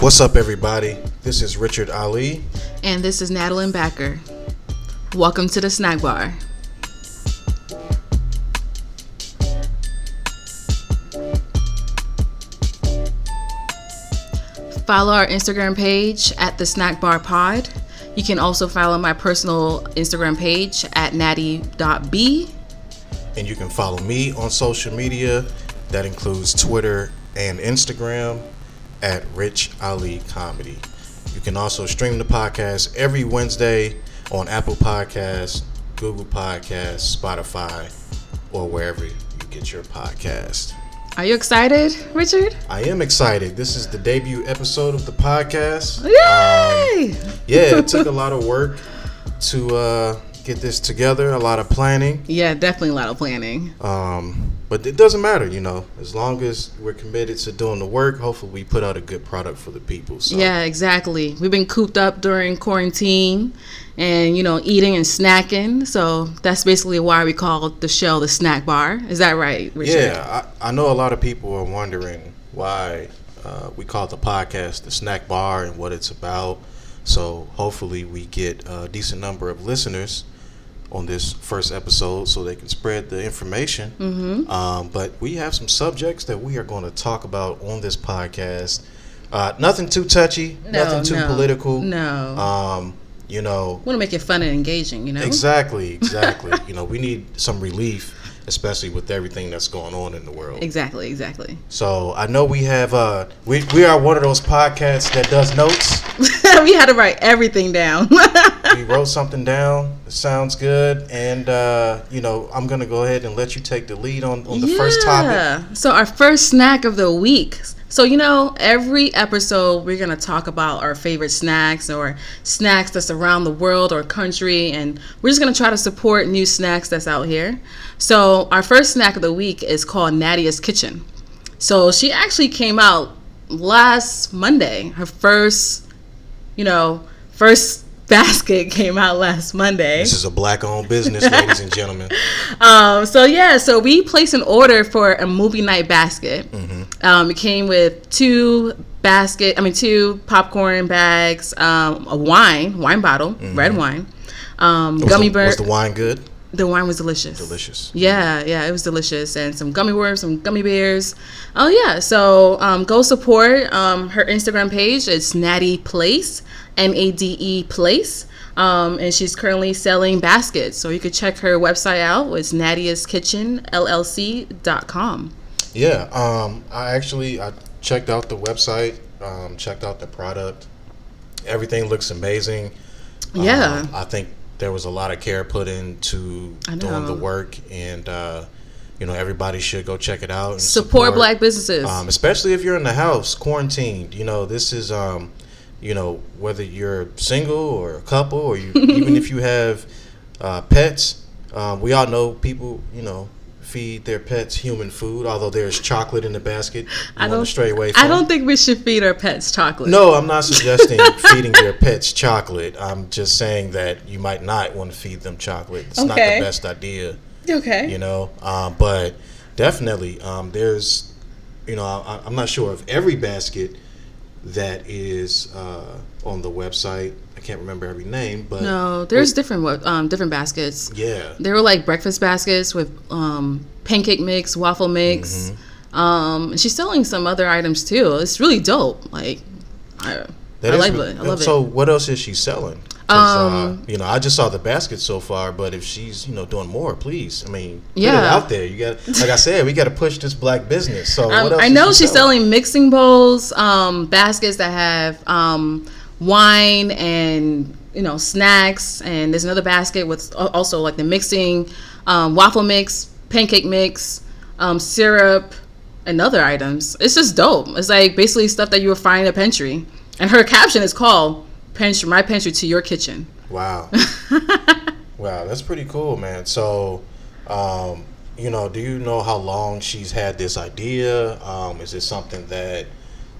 What's up, everybody? This is Richard Ali. And this is Nadelyn Backer. Welcome to the snack bar. Follow our Instagram page at the Snack Bar Pod. You can also follow my personal Instagram page at natty.b. And you can follow me on social media. That includes Twitter and Instagram at Rich Ali Comedy. You can also stream the podcast every Wednesday on Apple Podcasts, Google Podcasts, Spotify, or wherever you get your podcast. Are you excited, Richard? I am excited. This is the debut episode of the podcast. Yay! Um, yeah, it took a lot of work to uh, get this together, a lot of planning. Yeah, definitely a lot of planning. Um, but it doesn't matter, you know, as long as we're committed to doing the work, hopefully we put out a good product for the people. So. Yeah, exactly. We've been cooped up during quarantine and, you know, eating and snacking. So that's basically why we call the show the snack bar. Is that right, Richard? Yeah, I, I know a lot of people are wondering why uh, we call the podcast the snack bar and what it's about. So hopefully we get a decent number of listeners on this first episode so they can spread the information. Mm-hmm. Um, but we have some subjects that we are going to talk about on this podcast. Uh, nothing too touchy, no, nothing too no, political. No. Um, you know, want to make it fun and engaging. You know, exactly, exactly. you know, we need some relief especially with everything that's going on in the world. Exactly, exactly. So I know we have uh we we are one of those podcasts that does notes. we had to write everything down. we wrote something down. It sounds good, and uh, you know I'm gonna go ahead and let you take the lead on on the yeah. first topic. So our first snack of the week. So, you know, every episode we're going to talk about our favorite snacks or snacks that's around the world or country. And we're just going to try to support new snacks that's out here. So, our first snack of the week is called Nadia's Kitchen. So, she actually came out last Monday. Her first, you know, first basket came out last Monday. This is a black owned business, ladies and gentlemen. Um, so yeah, so we placed an order for a movie night basket. Mm-hmm. Um, it came with two basket, I mean two popcorn bags, um, a wine, wine bottle, mm-hmm. red wine, um, gummy bears. Was the wine good? The wine was delicious. Delicious. Yeah, yeah, it was delicious, and some gummy worms, some gummy bears. Oh yeah, so um, go support um, her Instagram page. It's Natty Place, N A D E Place, um, and she's currently selling baskets. So you could check her website out. It's Nadia's Yeah, um, I actually I checked out the website, um, checked out the product. Everything looks amazing. Yeah, I think there was a lot of care put into doing the work and uh, you know everybody should go check it out support, support, black businesses um, especially if you're in the house quarantined you know this is um, you know whether you're single or a couple or you even if you have uh, pets um, we all know people you know feed their pets human food, although there's chocolate in the basket. I don't stray away. From. I don't think we should feed our pets chocolate. No, I'm not suggesting feeding your pets chocolate. I'm just saying that you might not want to feed them chocolate. It's okay. not the best idea. Okay. You know, um, but definitely, um, there's, you know, I, I'm not sure of every basket that is uh, on the website. I can't remember every name, but no, there's different um, different baskets. Yeah, there were like breakfast baskets with um, pancake mix, waffle mix. Mm-hmm. Um, she's selling some other items too. It's really dope. Like, I, I like it. I love so it. So, what else is she selling? Uh, um, uh, you know, I just saw the basket so far, but if she's you know doing more, please, I mean, put yeah. it out there. You got, like I said, we got to push this black business. So um, I know she she's selling? selling? mixing bowls, um, baskets that have um, wine and you know snacks, and there's another basket with also like the mixing um, waffle mix, pancake mix, um, syrup, and other items. It's just dope. It's like basically stuff that you would find in a pantry. And her caption is called pantry, my pantry to your kitchen. Wow. wow, that's pretty cool, man. So, um, you know, do you know how long she's had this idea? Um, is it something that,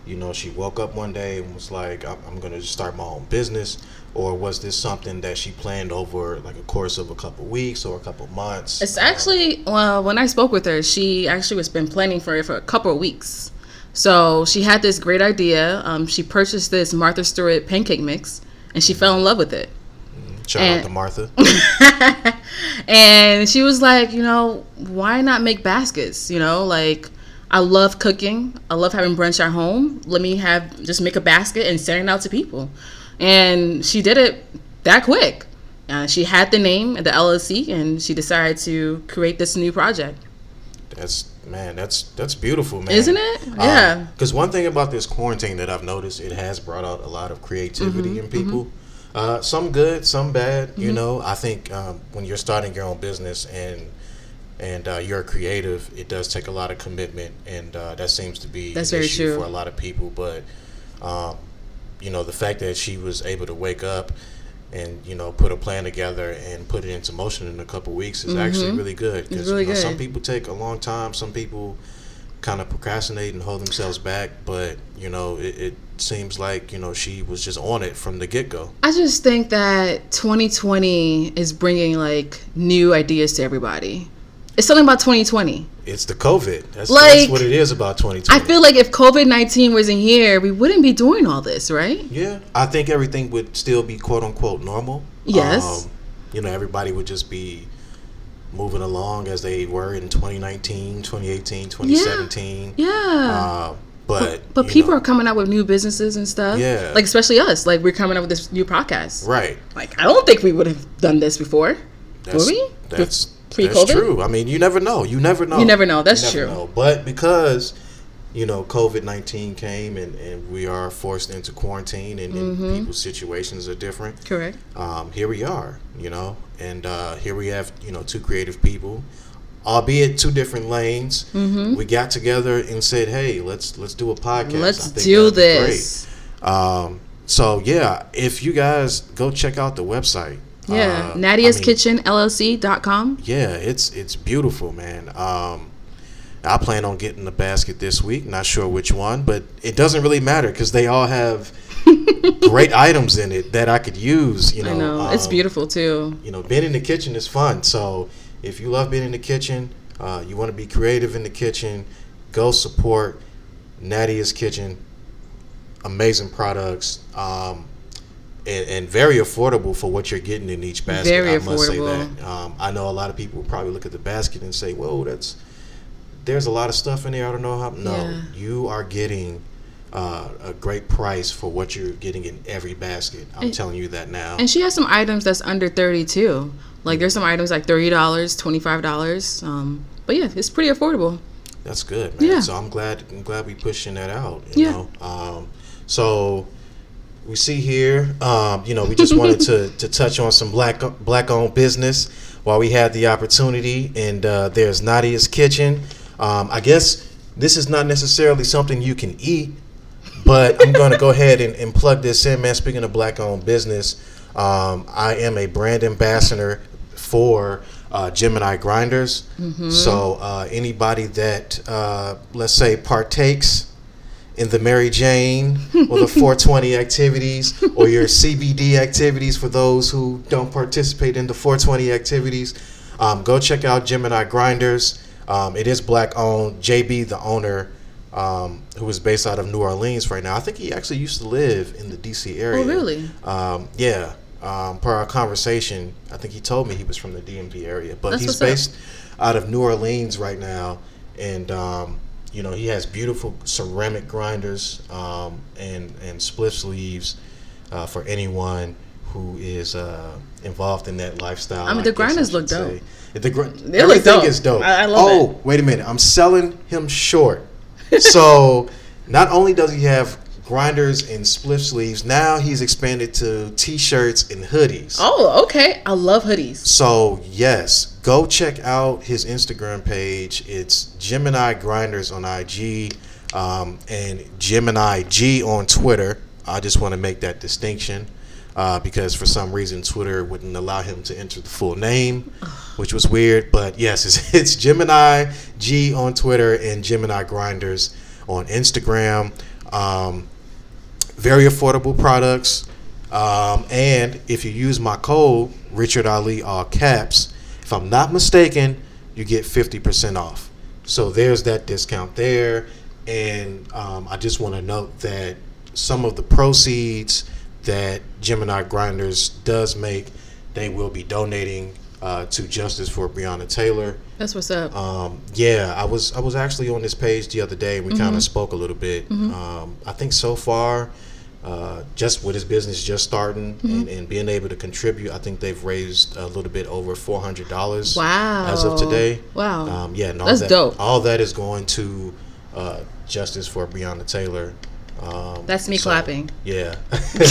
you know, she woke up one day and was like, I'm, I'm going to start my own business? Or was this something that she planned over like a course of a couple weeks or a couple months? It's actually, well, when I spoke with her, she actually was been planning for it for a couple of weeks. So she had this great idea. Um, she purchased this Martha Stewart pancake mix, and she fell in love with it. Shout And- out to Martha. and she was like, you know, why not make baskets? You know, like I love cooking. I love having brunch at home. Let me have just make a basket and send it out to people. And she did it that quick. Uh, she had the name and the LLC, and she decided to create this new project. That's man, that's that's beautiful, man. Isn't it? Yeah. Because one thing about this quarantine that I've noticed, it has brought out a lot of creativity Mm-hmm, in people. Uh, some good, some bad. Mm-hmm. You know, I think um, when you're starting your own business and and uh, you're creative, it does take a lot of commitment, and uh, that seems to be That's an very issue true. for a lot of people. But um, you know, the fact that she was able to wake up and you know put a plan together and put it into motion in a couple weeks is actually really good because Mm-hmm. really you know, some people take a long time some people kind of procrastinate and hold themselves back but you know it, it seems like you know she was just on it from the get-go I just think that 2020 is bringing like new ideas to everybody. It's something about 2020. it's the covid that's, Like, that's what it is about 2020 I feel like if COVID 19 wasn't here, we wouldn't be doing all this, right? yeah i think everything would still be quote-unquote normal Yes. um, you know everybody would just be moving along as they were in 2019 2018 2017 Yeah. Uh, but but you people know, are coming out with new businesses and stuff. Yeah. Like, especially us. Like, we're coming up with this new podcast. right. Like, I don't think we would have done this before. That's, Were we? That's Pre-COVID? that's true. I mean, you never know. You never know. You never know. That's You never true. know. But because you know COVID nineteen came and, and we are forced into quarantine and, and Mm-hmm. people's situations are different. Correct. Um, here we are. You know, and uh, here we have you know two creative people. Albeit two different lanes, Mm-hmm. we got together and said, "Hey, let's let's do a podcast. Let's do that'd great." this. Um, so yeah, if you guys go check out the website, Yeah. uh, Nadia's I mean, Kitchen LLC.com. Yeah, it's it's beautiful, man. Um, I plan on getting the basket this week. Not sure which one, but it doesn't really matter because they all have great items in it that I could use. You know, I know. it's um, beautiful too. You know, being in the kitchen is fun. So if you love being in the kitchen, uh, you want to be creative in the kitchen, go support Nadia's Kitchen. Amazing products. Um, and, and very affordable for what you're getting in each basket. Very I must say that. Um, I know a lot of people probably look at the basket and say, "Whoa, that's there's a lot of stuff in there. I don't know how." No, Yeah. you are getting uh, a great price for what you're getting in every basket. I'm And- telling you that now. And she has some items that's under 30 too. Like, there's some items like $30, $25. Um, but yeah, it's pretty affordable. That's good, man. Yeah. So I'm glad I'm glad we pushing that out. You Yeah. know. Um, so we see here, um, you know, we just wanted to, to touch on some black black owned business while we had the opportunity. And uh, there's Nadia's Kitchen. Um, I guess this is not necessarily something you can eat, but I'm going to go ahead and, and plug this in, man. Speaking of black owned business, um, I am a brand ambassador for uh, Gemini Grinders. So uh, anybody that, uh, let's say, partakes in the Mary Jane or the 420 activities or your CBD activities for those who don't participate in the 420 activities, um, go check out Gemini Grinders. Um, it is black owned. JB, the owner, um, who is based out of New Orleans right now, I think he actually used to live in the DC area. Oh, really? Um, yeah. Um, per our conversation, I think he told me he was from the DMV area, but That's he's what's up. based out of New Orleans right now, and um, you know he has beautiful ceramic grinders um, and and split sleeves uh, for anyone who is uh, involved in that lifestyle. I mean, the guess grinders look dope. say. The gr- They look everything dope. is dope. I- I love oh, it. wait a minute, I'm selling him short. so not only does he have grinders and split sleeves, now he's expanded to t-shirts and hoodies. Oh, okay. I love hoodies. So yes, go check out his Instagram page. It's Gemini Grinders on IG um, and Gemini G on Twitter. I just want to make that distinction uh, because for some reason Twitter wouldn't allow him to enter the full name, which was weird. But yes, it's, it's Gemini G on Twitter and Gemini Grinders on Instagram. Um, very affordable products. Um, and if you use my code Richard Ali all caps, if I'm not mistaken, you get 50% off. So there's that discount there. and um, I just want to note that some of the proceeds that Gemini Grinders does make, they will be donating uh, to Justice for Breonna Taylor. That's what's up. Um, yeah, I was I was actually on this page the other day, and we kind of spoke a little bit. Um, I think so far, uh, just with his business just starting and, and being able to contribute, I think they've raised a little bit over four hundred dollars. Wow. As of today. Wow. Um, yeah, and all That's that, dope. All that is going to uh, Justice for Breonna Taylor. Um, That's me so, clapping. Yeah, I, think,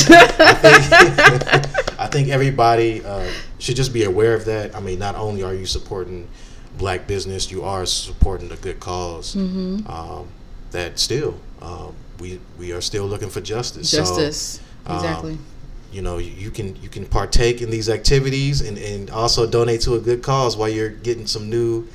I think everybody uh, should just be aware of that. I mean, not only are you supporting black business, you are supporting a good because Mm-hmm. Um, that still um, we we are still looking for justice. So, Justice. um, exactly. you know, you, can you can partake in these activities and, and also donate to a good cause while you're getting some new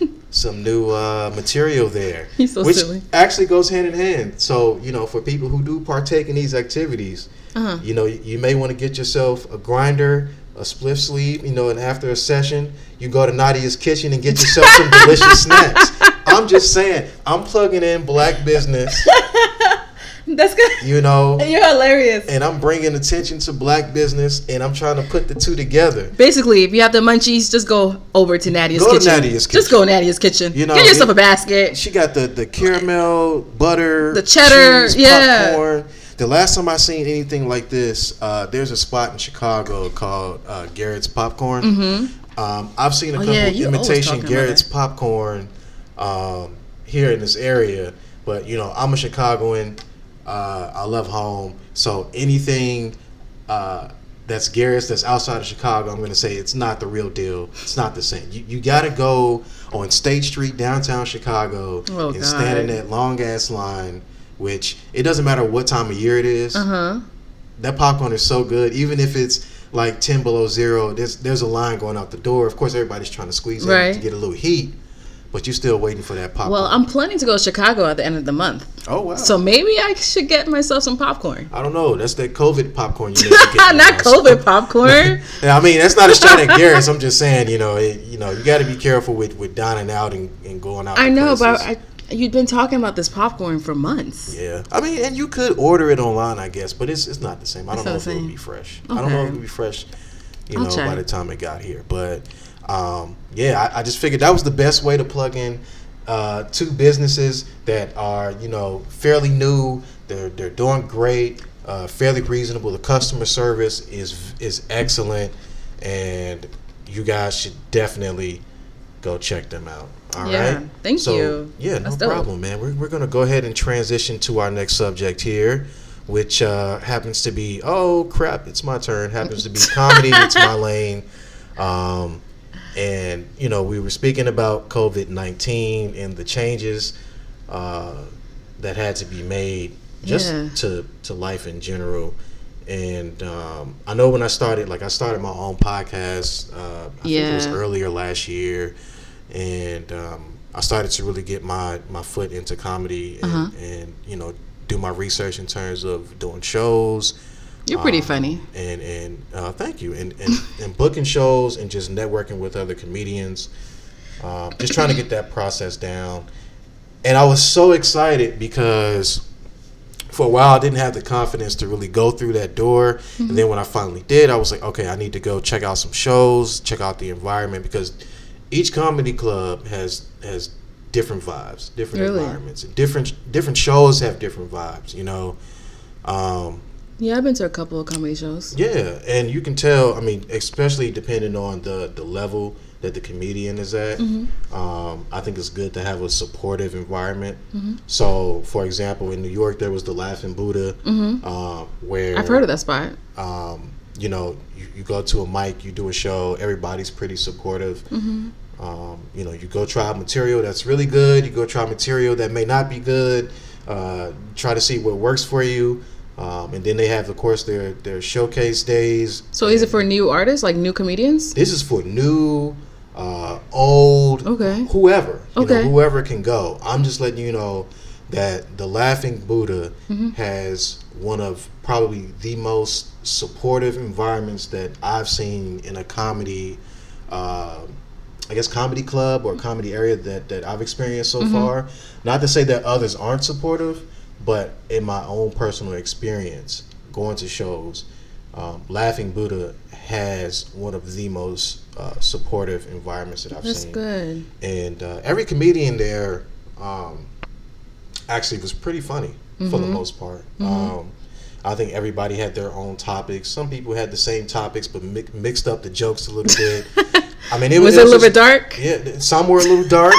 some new uh, material there. So which silly. actually goes hand in hand. So you know, for people who do partake in these activities, Uh-huh. you know, you, you may want to get yourself a grinder, a split sleeve. You know, and after a session, you go to Nadia's kitchen and get yourself some delicious snacks. I'm just saying, I'm plugging in black business. That's good. You know, And You're hilarious. and I'm bringing attention to black business, and I'm trying to put the two together. Basically, if you have the munchies, just go over to Nadia's Go to kitchen. Just go to Nadia's kitchen. You know, Get yourself it- a basket. She got the the caramel butter, The cheddar, cheese, yeah. popcorn. The last time I seen anything like this, uh, there's a spot in Chicago called uh, Garrett's Popcorn. Um, I've seen a Oh, couple yeah, imitation Garrett's popcorn um, here in this area, but you know I'm a Chicagoan. Uh, I love home, so anything uh, that's Garrett's that's outside of Chicago, I'm going to say it's not the real deal. It's not the same. You, you got to go on State Street, downtown Chicago, Oh, and stand in that long ass line. Which it doesn't matter what time of year it is. Uh huh. That popcorn is so good, even if it's like ten below zero. There's there's a line going out the door. Of course, everybody's trying to squeeze in Right. to get a little heat, but you're still waiting for that popcorn. Well, I'm planning to go to Chicago at the end of the month. oh wow. So maybe I should get myself some popcorn. I don't know. That's that COVID popcorn you need to get. Not. COVID popcorn. Yeah, I mean that's not a shot at Garrett's. I'm just saying, you know, it, you know, you got to be careful with with dining out and, and going out. I know, but. I, you've been talking about this popcorn for months. Yeah, I mean, and you could order it online, I guess, but it's it's not the same. I don't know if it would be fresh. Okay. I don't know if it would be fresh, you I'll know, check. by the time it got here. But um, yeah, I, I just figured that was the best way to plug in uh, two businesses that are you know fairly new. They're they're doing great, uh, fairly reasonable. The customer service is is excellent, and you guys should definitely go check them out. All right. Yeah, thank so, you. Yeah, no problem, man. We're, we're going to go ahead and transition to our next subject here, which uh, happens to be, oh, crap, it's my turn. Happens to be comedy. it's my lane. Um, and, you know, we were speaking about COVID 19 and the changes uh, that had to be made just Yeah. to, to life in general. And um, I know when I started, like I started my own podcast. Uh, I think it was earlier last year, and um, I started to really get my my foot into comedy and, Uh-huh. and you know do my research in terms of doing shows. You're pretty um, funny. And and uh, thank you. And, and and booking shows and just networking with other comedians. Um, just trying to get that process down. And I was so excited because for a while I didn't have the confidence to really go through that door. And then when I finally did, I was like, okay, I need to go check out some shows, check out the environment because each comedy club has has different vibes, different Really? environments, and different different shows have different vibes. You know, um, Yeah, I've been to a couple of comedy shows. yeah, and you can tell. I mean, especially depending on the the level that the comedian is at. Mm-hmm. Um, I think it's good to have a supportive environment. So, for example, in New York, there was the Laughing Buddha, um, where Mm-hmm. I've heard of that spot. um, you know, you, you go to a mic, you do a show, everybody's pretty supportive. Mm-hmm. Um, you know, you go try material that's really good, you go try material that may not be good, uh, try to see what works for you. Um, and then they have, of course, their, their showcase days. So is it for new artists, like new comedians? This is for new, uh, old, Okay. whoever. You Okay. know, whoever can go. I'm just letting you know that the Laughing Buddha Mm-hmm. has one of probably the most supportive environments that I've seen in a comedy uh, I guess comedy club or comedy area that that I've experienced Mm-hmm. so far. Not to say that others aren't supportive, but in my own personal experience, going to shows, um, Laughing Buddha has one of the most uh, supportive environments that I've That's seen good. and uh, every comedian there um, actually was pretty funny for the most part. Um, I think everybody had their own topics. Some people had the same topics, but mi- mixed up the jokes a little bit. I mean, it Was it a little just- bit dark? Yeah, some were a little dark.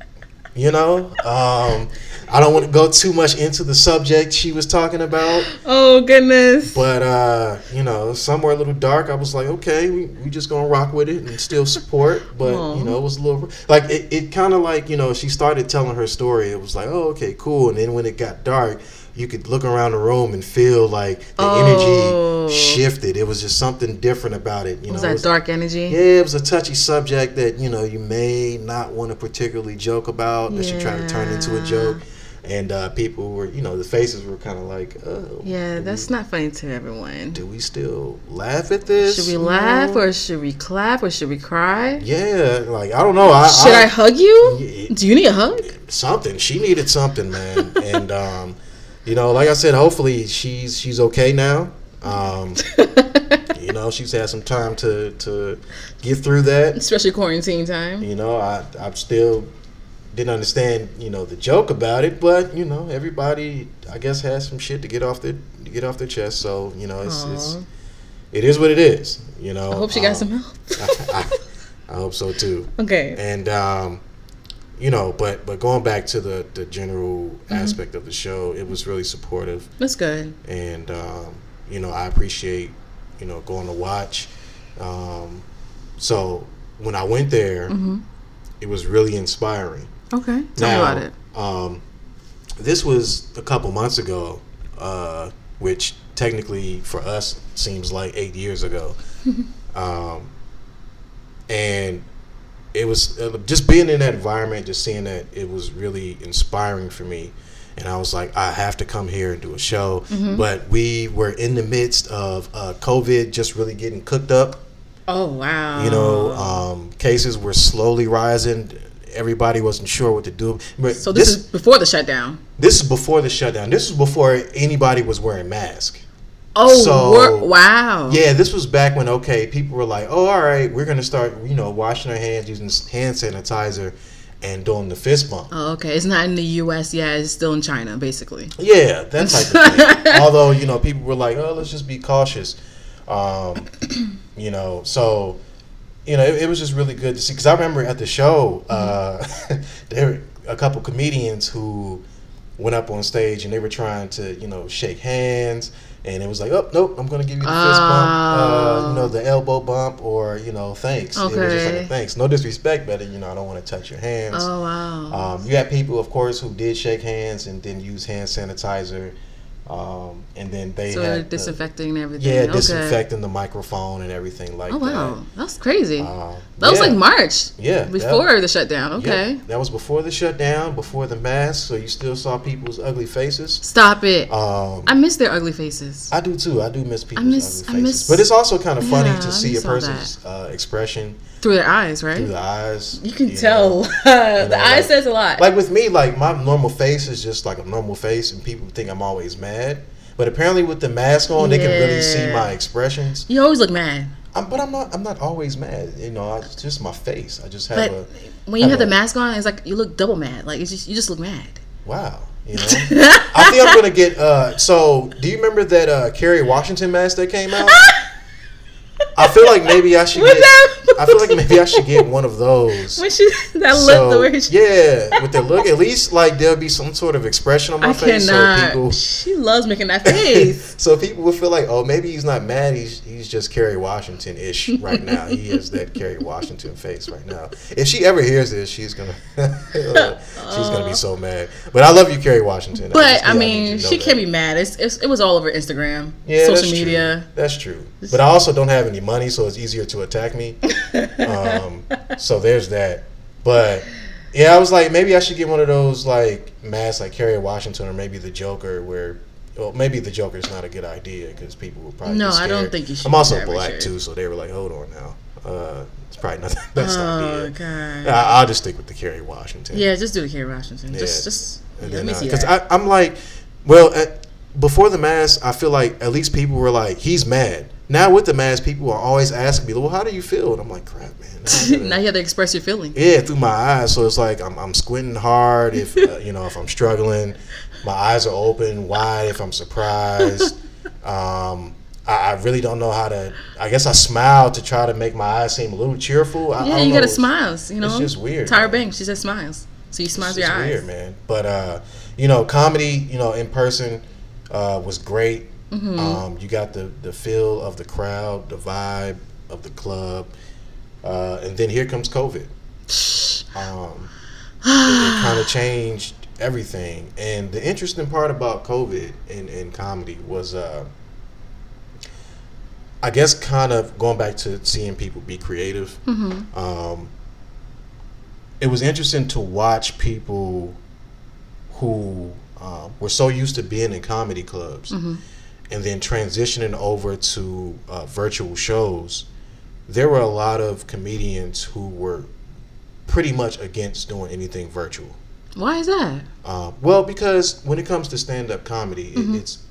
you know, um, I don't want to go too much into the subject she was talking about. Oh goodness. But uh, you know, somewhere a little dark. I was like, okay, we, we just gonna rock with it and still support. But Aw. you know, it was a little like it, it kind of like you know, she started telling her story. It was like, oh, okay, cool. And then when it got dark, you could look around the room and feel like the Oh. energy shifted. It was just something different about it. You was know, that was- dark energy? yeah, it was a touchy subject that you know you may not want to particularly joke about. That she tried to turn into a joke, and uh, people were, you know, the faces were kind of like, oh, Yeah, that's we- not funny to everyone. do we still laugh at this? Should we laugh know? or should we clap or should we cry? Yeah, like I don't know. I, Should I, hug you? Do you need a hug? something? She needed something, man. and um, you know, like I said, hopefully she's she's okay now. Um, you know, she's had some time to to get through that. Especially quarantine time. You know, I I'm still didn't understand you know the joke about it, but you know, everybody I guess has some shit to get off their to get off their chest. So you know, it's, it's it is what it is. You know, I hope she got Um, some help. I, I, I hope so too. Okay. And um, you know, but but going back to the the general Mm-hmm. aspect of the show, it was really supportive, That's good. and um, you know, I appreciate you know going to watch. Um, so when I went there, Mm-hmm. it was really inspiring. Okay. Tell Now, me about it. Um, this was a couple months ago, uh, which technically for us seems like eight years ago. um, and it was uh, just being in that environment, just seeing that it was really inspiring for me. And I was like, I have to come here and do a show. Mm-hmm. But we were in the midst of uh, COVID just really getting cooked up. Oh wow. You know, um, cases were slowly rising. Everybody wasn't sure what to do. But so this, is before the shutdown. this is before the shutdown. This is before anybody was wearing masks. Oh So- wor- wow. Yeah, this was back when okay, people were like, "Oh, all right, we're gonna start, you know, washing our hands using hand sanitizer and doing the fist bump." Oh, okay. It's not in the U.S. Yeah, it's still in China, basically. Yeah, that type of thing. Although you know, people were like, "Oh, let's just be cautious," um, you know. So, you know, it, it was just really good to see. Because I remember at the show, uh, there were a couple comedians who went up on stage and they were trying to, you know, shake hands. And it was like, oh nope, I'm gonna give you the fist bump, uh, you know, the elbow bump, or you know, thanks. It was just like Okay. thanks, no disrespect, but you know, I don't want to touch your hands. Oh wow. Um, you had people, of course, who did shake hands and then use hand sanitizer, um, and then they so they're had the- disinfecting everything. yeah, okay. disinfecting the microphone and everything like that. Oh wow, that. that's crazy. Um, that was like March. Yeah, Before the shutdown. Okay. Yeah, that was before the shutdown, before the mask, so you still saw people's ugly faces. Stop it. Um, I miss their ugly faces. I do too. I do miss people's miss- ugly faces, miss- but it's also kind of funny Yeah, to see a person's uh, expression Through their eyes, right? through the eyes. you can know. tell. the know, eye like- says a lot. Like with me, like my normal face is just like a normal face, and people think I'm always mad. But apparently, with the mask on, they can really see my expressions. you always look mad. I'm, but I'm not. I'm not always mad. You know, I, it's just my face. I just have But a when you have the a- mask on, it's like you look double mad. Like it's just you just look mad. wow. You know, I think I'm gonna get. uh So, do you remember that uh Kerry Washington mask that came out? I feel like maybe I should What's get. that? I feel like maybe I should get one of those. When she that So, look, the way she, yeah, with the look, at least like there'll be some sort of expression on my I face, cannot. so people, She loves making that face. so people will feel like, oh, maybe he's not mad. He's he's just Kerry Washington ish right now. He has that Kerry Washington face right now. If she ever hears this, she's gonna she's gonna be so mad. But I love you, Kerry Washington. but I yeah, mean, she that. can't be mad. It's, it's it was all over Instagram, Yeah, social that's media. True. That's true. But I also don't have any money, so it's easier to attack me. um, so there's that. But yeah, I was like, maybe I should get one of those like masks like Kerry Washington or maybe the Joker, where well, maybe the Joker is not a good idea because people will probably. No, I don't think you should I'm also black too, so they were like, "Hold on now, uh, it's probably not the best Oh idea." god. I, I'll just stick with the Kerry Washington. Yeah, just do the Kerry Washington. Yeah. Just, just And let then, me see because. I'm like, well, at, before the mask, I feel like at least people were like, he's mad. Now with the mask, people are always asking me, well, how do you feel? And I'm like, crap, man. now you have to express your feeling. yeah, through my eyes. So it's like I'm, I'm squinting hard if uh, you know if I'm struggling. My eyes are open wide if I'm surprised. Um, I, I really don't know how to. I guess I smile to try to make my eyes seem a little cheerful. I, I Yeah, don't you gotta smiles. You know, it's just weird, Tyra. Banks, she said smiles, so you with your just eyes. weird, man. But uh, you know, comedy, you know, in person uh, was great. Mm-hmm. Um, you got the the feel of the crowd, the vibe of the club, uh, and then here comes COVID. Um, it, kind of changed everything. And the interesting part about COVID in, in comedy was, uh, I guess, kind of going back to seeing people be creative. Mm-hmm. Um, it was interesting to watch people who uh, were so used to being in comedy clubs Mm-hmm. And then transitioning over to uh, virtual shows. There were a lot of comedians who were pretty much against doing anything virtual. Why is that? Uh, well, because when it comes to stand-up comedy, Mm-hmm. it, it's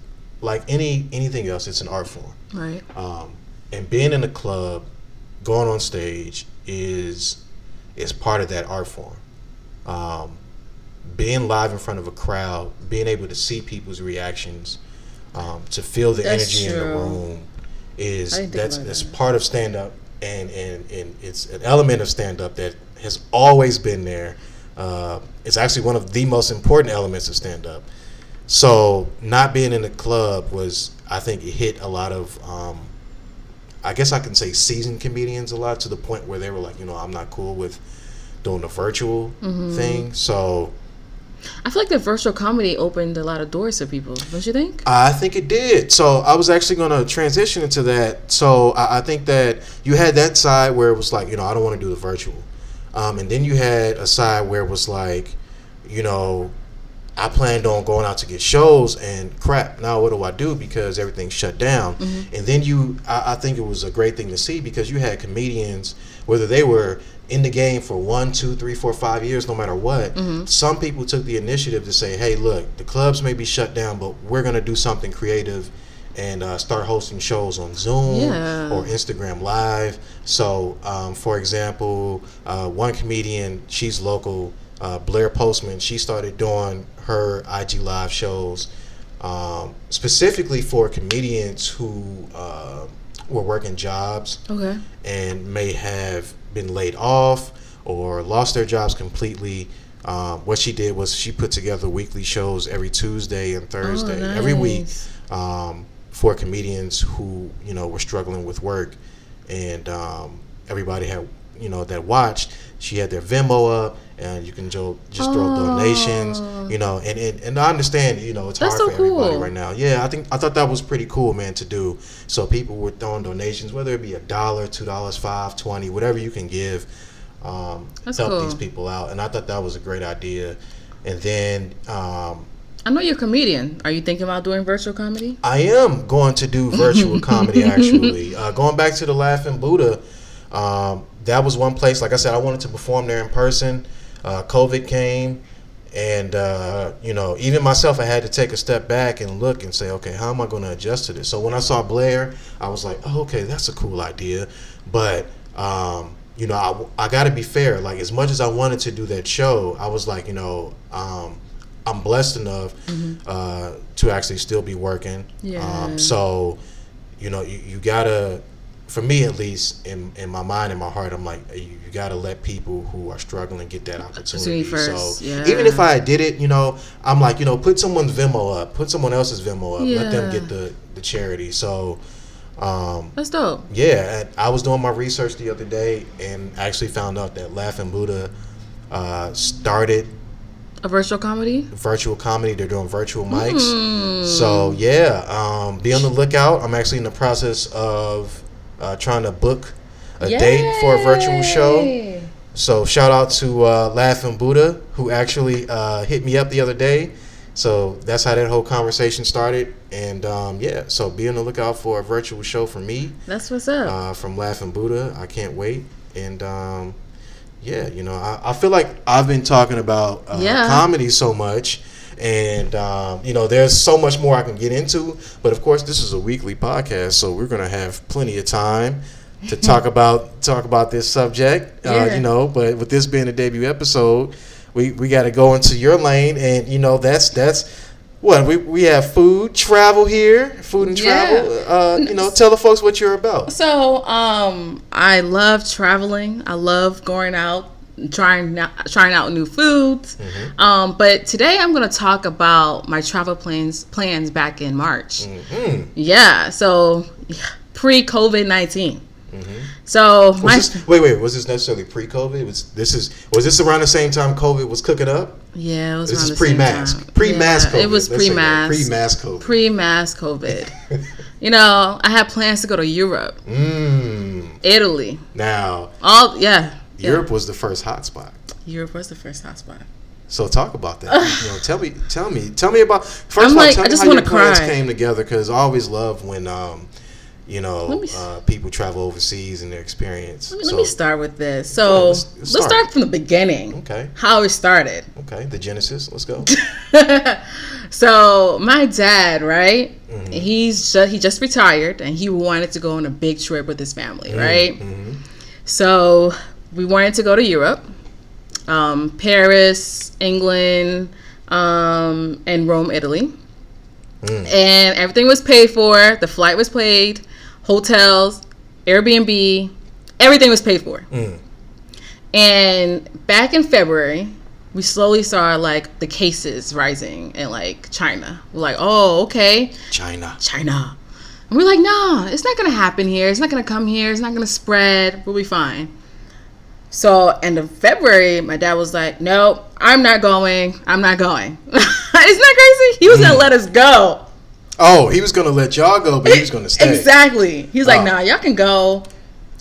like any anything else. It's an art form, Right. um, and being in a club, going on stage is is part of that art form. Um, being live in front of a crowd, being able to see people's reactions, um, to feel the That's energy in the room is I didn't think that's that's that. part of stand-up, and and and it's an element of stand-up that has always been there. Uh, it's actually one of the most important elements of stand-up. So not being in the club was, I think, it hit a lot of, um, I guess I can say seasoned comedians a lot to the point where they were like, you know, I'm not cool with doing the virtual Mm-hmm. thing. So I feel like the virtual comedy opened a lot of doors to people. Don't you think? I think it did. So I was actually going to transition into that. So I, I think that you had that side where it was like, you know, I don't want to do the virtual. Um, and then you had a side where it was like, you know, I planned on going out to get shows and crap. Now what do I do because everything's shut down? And then you, I, I think it was a great thing to see because you had comedians, whether they were in the game for one, two, three, four, five years, no matter what. Some people took the initiative to say, "Hey, look, the clubs may be shut down, but we're gonna do something creative." And uh, start hosting shows on Zoom Yeah. or Instagram Live. So, um, for example, uh, one comedian, she's local, uh, Blair Postman, she started doing her IG Live shows um, specifically for comedians who uh, were working jobs Okay. and may have been laid off or lost their jobs completely. Um, what she did was she put together weekly shows every Tuesday and Thursday, every week, um, for comedians who you know were struggling with work, and um, everybody had you know that watched. She had their Venmo up, and you can jo- just throw donations, you know. And, and and I understand, you know, it's That's hard so for everybody right now. Yeah, I think I thought that was pretty cool, man, to do. So people were throwing donations, whether it be a dollar, two dollars, five, twenty, whatever you can give, um, That's help cool. these people out. And I thought that was a great idea. And then um, I know you're a comedian. Are you thinking about doing virtual comedy? I am going to do virtual comedy actually. Uh, going back to the Laughing Buddha, um, that was one place. Like I said, I wanted to perform there in person. Uh, COVID came, and uh, you know, even myself, I had to take a step back and look and say, okay, how am I going to adjust to this? So when I saw Blair, I was like, oh, okay, that's a cool idea, but. Um, you know, I, I got to be fair. Like, as much as I wanted to do that show, I was like, you know, um, I'm blessed enough uh, to actually still be working. Yeah. Um, so, you know, you, you gotta, for me at least, in, in my mind and my heart, I'm like, you, you gotta let people who are struggling get that opportunity. First, So yeah. even if I did it, you know, I'm like, you know, put someone's Venmo up, put someone else's Venmo up, let them get the the charity. So. Um, That's dope. yeah, I was doing my research the other day and actually found out that Laughing Buddha uh, started A virtual comedy? virtual comedy. They're doing virtual mics. So yeah, um, be on the lookout. I'm actually in the process of uh, trying to book a date for a virtual show. So shout out to uh, Laughing Buddha who actually uh, hit me up the other day. So that's how that whole conversation started. And um, yeah, so be on the lookout for a virtual show from me. That's what's up. Uh, from Laughing Buddha. I can't wait. And um, yeah, you know, I, I, feel like I've been talking about uh, yeah. comedy so much. And um, you know, there's so much more I can get into, but of course, this is a weekly podcast, so we're gonna have plenty of time to talk about talk about this subject. Uh. You know, but with this being a debut episode, we we got to go into your lane, and you know that's that's what we we have food travel here, food and travel. Yeah. Uh, you know, tell the folks what you're about. So, um, I love traveling. I love going out, trying trying out new foods. Mm-hmm. Um, but today I'm going to talk about my travel plans plans back in March. Mm-hmm. Yeah. So, pre COVID nineteen. Mm-hmm. So my this, wait, wait, was this necessarily pre-COVID? Was this is was this around the same time COVID was cooking up? Yeah, it was. This is pre-mask, pre-mask yeah, COVID. It was pre-mask, pre-mask COVID, pre-mask COVID. you know, I had plans to go to Europe, mm. Italy. Now, all yeah, Europe was the first hotspot. Europe was the first hotspot. So talk about that. you know, tell me, tell me, tell me about. 1st of all, like, tell me how your plans came together because I always love when um, you know, me, uh, people travel overseas and their experience. Let me, so, let me start with this. So let's, let's, start. start. from the beginning. Okay. How it started. Okay, the genesis. Let's go. so my dad, right? Mm-hmm. He's just, he just retired and he wanted to go on a big trip with his family, mm-hmm. right? Mm-hmm. So we wanted to go to Europe, um, Paris, England, um, and Rome, Italy. Mm. And everything was paid for. The flight was paid hotels, Airbnb, everything was paid for. Mm. And back in February, we slowly saw like the cases rising in like China. We're like, oh, okay. China. China. And we're like, nah, it's not gonna happen here. It's not gonna come here. It's not gonna spread. We'll be fine. So end of February, my dad was like, "Nope, I'm not going. I'm not going." Isn't that crazy? He was gonna mm. let us go. Oh, he was gonna let y'all go, but he was gonna stay. exactly. He's like, oh. nah, y'all can go.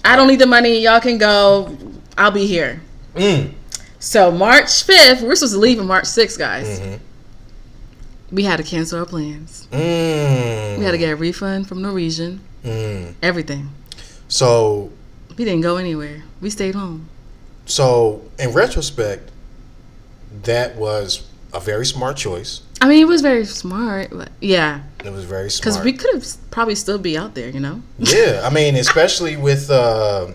I don't need the money. Y'all can go. I'll be here. Mm. So March fifth, we're supposed to leave on March sixth, guys. Mm-hmm. We had to cancel our plans. Mm. We had to get a refund from Norwegian. Mm. Everything. So we didn't go anywhere. We stayed home. So in retrospect, that was a very smart choice. I mean, it was very smart, but yeah. It was very smart. Because we could have probably still be out there, you know? yeah, I mean, especially with uh,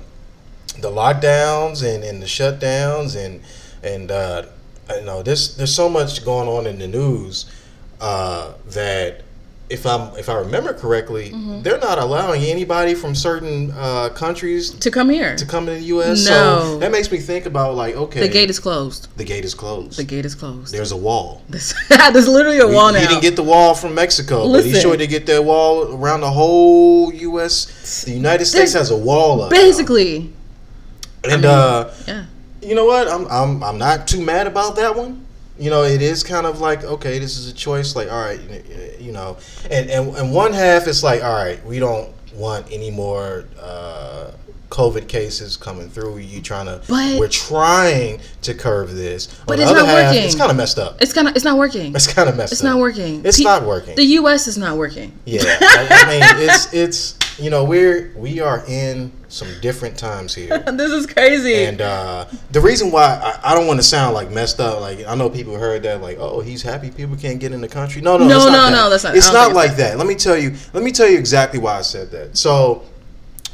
the lockdowns and, and the shutdowns and, and uh, you know, there's, there's so much going on in the news uh, that if I'm if I remember correctly, mm-hmm. they're not allowing anybody from certain uh, countries to come here to come in the U.S. No. So that makes me think about like, okay, the gate is closed. The gate is closed. The gate is closed. There's a wall. There's, there's literally a wall now. He didn't get the wall from Mexico, Listen, but he's sure to get that wall around the whole U.S. The United States has a wall up. Basically. Now. And I mean, uh, yeah. You know what? I'm I'm I'm not too mad about that one you know, it is kind of like, okay, this is a choice. Like, all right, you know, and and, and one half is like, all right, we don't want any more uh, COVID cases coming through. You trying to? But, we're trying to curve this. But it's not half, working. It's kind of messed up. It's kind of. It's not working. It's kind of messed it's up. It's not working. It's P- not working. The U.S. is not working. Yeah, I, I mean, it's it's you know we're we are in some different times here. this is crazy. And uh, the reason why I, I don't want to sound like messed up, like I know people heard that, like, oh, he's happy people can't get in the country. No, no, no, no, no, that's not. It's not like that. Let me tell you. Let me tell you exactly why I said that. So,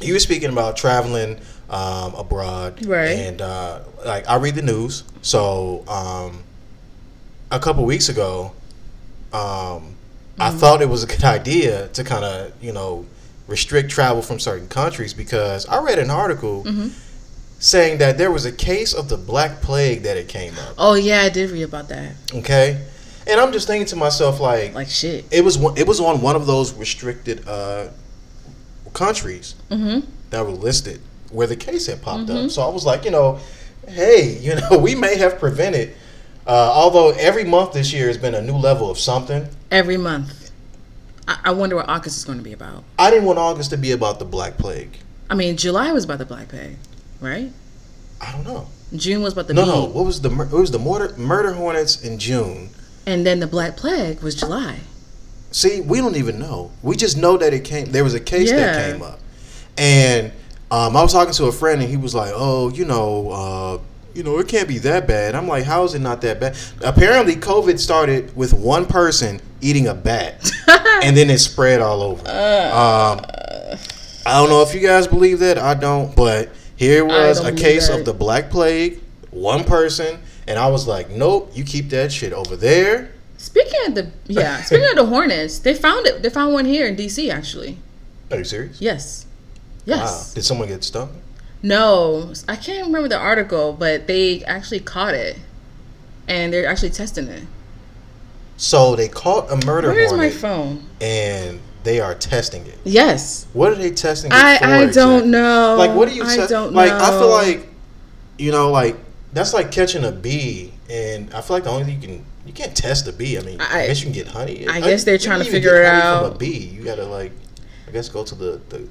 you were speaking about traveling um, abroad, right? And uh, like I read the news. So, um, a couple weeks ago, um, mm-hmm. I thought it was a good idea to kind of, you know restrict travel from certain countries because I read an article mm-hmm. saying that there was a case of the Black Plague that it came up. Oh yeah, I did read about that. Okay, and I'm just thinking to myself like, like shit. It was it was on one of those restricted uh, countries mm-hmm. that were listed where the case had popped mm-hmm. up. So I was like, you know, hey, you know, we may have prevented. Uh, although every month this year has been a new level of something. Every month. I, wonder what August is going to be about. I didn't want August to be about the Black Plague. I mean, July was about the Black Plague, right? I don't know. June was about the no, no. What was the it was the murder murder hornets in June, And then the Black Plague was July. See, we don't even know. We just know that it came. There was a case Yeah. that came up, and um, I was talking to a friend, and he was like, "Oh, you know, uh, you know, it can't be that bad." I'm like, "How is it not that bad?" Apparently, COVID started with one person eating a bat, and then it spread all over. Um, I don't know if you guys believe that. I don't, but here was a case that. of the Black Plague, one person, and I was like, "Nope, you keep that shit over there." Speaking of the yeah, speaking of the Hornets, they found it. They found one here in DC actually. Are you serious? Yes. Wow. Yes. Did someone get stung? No, I can't remember the article, but they actually caught it, and they're actually testing it. So they caught a murder Where is my phone? and they are testing it. Yes. What are they testing it I for? I exactly? don't know. Like, what are you I don't like, I feel like, you know, like that's like catching a bee, and I feel like the only thing you can you can't test a bee. I mean, I, I- guess you can get honey. I guess they're trying to figure it honey From a bee, you gotta like, I guess go to the the,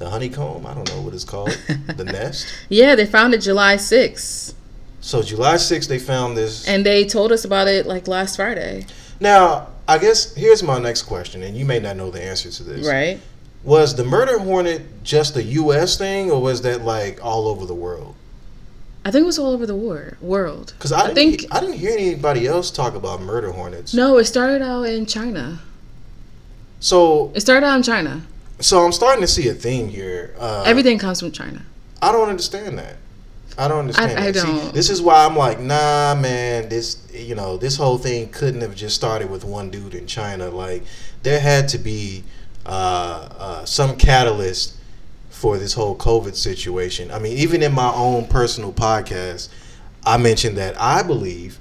the honeycomb. I don't know what it's called, the nest. Yeah, they found it July 6th. So July 6th, they found this. And they told us about it like last Friday. now, I guess here's my next question, and you may not know the answer to this. Right? Was the murder hornet just a U.S. thing, or was that like all over the world? I think it was all over the war, world. Because I, I think- he- I didn't hear anybody else talk about murder hornets. No, it started out in China. So, It started out in China. So I'm starting to see a theme here. Uh, Everything comes from China. I don't understand that. I don't understand. I- I that. See, don't. this is why I'm like, nah, man. This, you know, this whole thing couldn't have just started with one dude in China. Like, there had to be uh, uh, some catalyst for this whole COVID situation. I mean, even in my own personal podcast, I mentioned that I believe,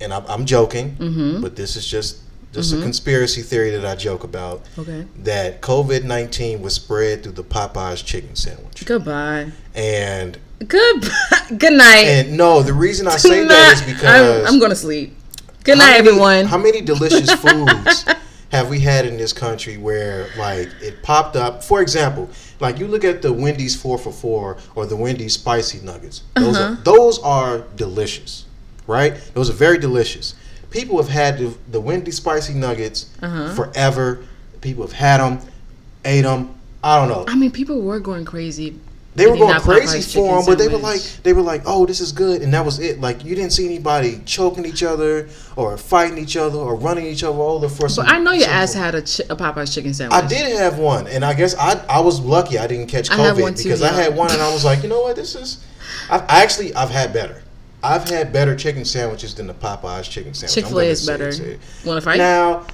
and I'm, I'm joking, Mm-hmm. but this is just just a conspiracy theory that I joke about Okay. that COVID nineteen was spread through the Popeyes chicken sandwich, Goodbye. and Goodbye. Good night. and no, the reason I say Good that is because I'm, I'm going to sleep. Good night, many- everyone. How many delicious foods have we had in this country where like it popped up? For example, like you look at the Wendy's four for four or the Wendy's spicy nuggets. Those Uh-huh. are those are delicious, right? Those are very delicious. People have had the, the Wendy's spicy nuggets Uh-huh. forever. People have had them, ate them. I don't know. I mean, people were going crazy. They were going crazy for them, but they were like, they were like, "Oh, this is good," and that was it. Like you didn't see anybody choking each other or fighting each other or running each other over for some. But I know your some- ass had a, chi- a Popeyes chicken sandwich. I did have one, and I guess I I was lucky I didn't catch I COVID one too, because I had one, and I was like, you know what, this is. I, I actually I've had better. I've had better chicken sandwiches than the Popeyes chicken sandwich. Chick Fil A is say- better. Want to fight? Now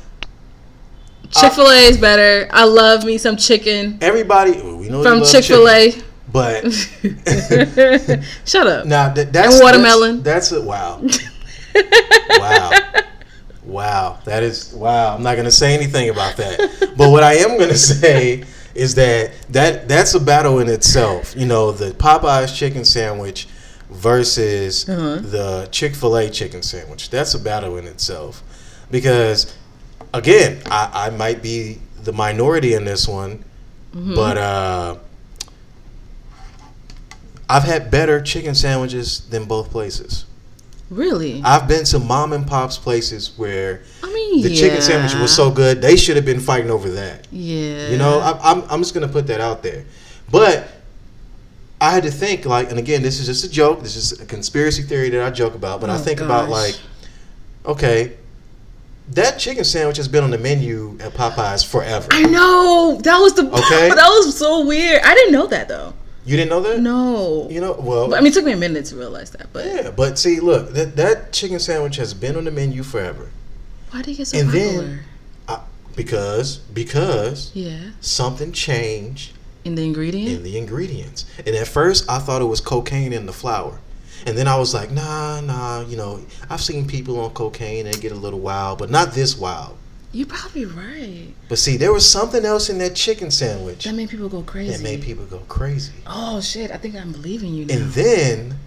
Chick Fil A is better. I love me some chicken everybody well, we know from Chick Fil A, but Shut up. Now that, that's And watermelon. That's, that's a wow. wow. Wow. That is wow. I'm not gonna say anything about that. But what I am gonna say is that that that's a battle in itself. You know, the Popeyes chicken sandwich versus Uh-huh. the Chick Fil A chicken sandwich. That's a battle in itself because again, I, I might be the minority in this one, Mm-hmm. but uh, I've had better chicken sandwiches than both places. Really? I've been to mom and pop's places where I mean, the chicken sandwich was so good they should have been fighting over that. Yeah. You know, I, I'm I'm just gonna put that out there, but I had to think like, and again, this is just a joke. This is a conspiracy theory that I joke about, but I Oh, think about like, okay, that chicken sandwich has been on the menu at Popeyes forever. I know that was the Okay. that was so weird. I didn't know that though. You didn't know that? No. You know, well, But, I mean, it took me a minute to realize that. But yeah, but see, look, that that chicken sandwich has been on the menu forever. why did it get so And popular? then- I, because because yeah, something changed in the ingredient. in the ingredients. And at first, I thought it was cocaine in the flour. And then I was like, nah, nah, you know, I've seen people on cocaine and get a little wild, but not this wild. You're probably right. But see, there was something else in that chicken sandwich That made people go crazy. that made people go crazy. Oh shit! I think I'm believing you now. And then,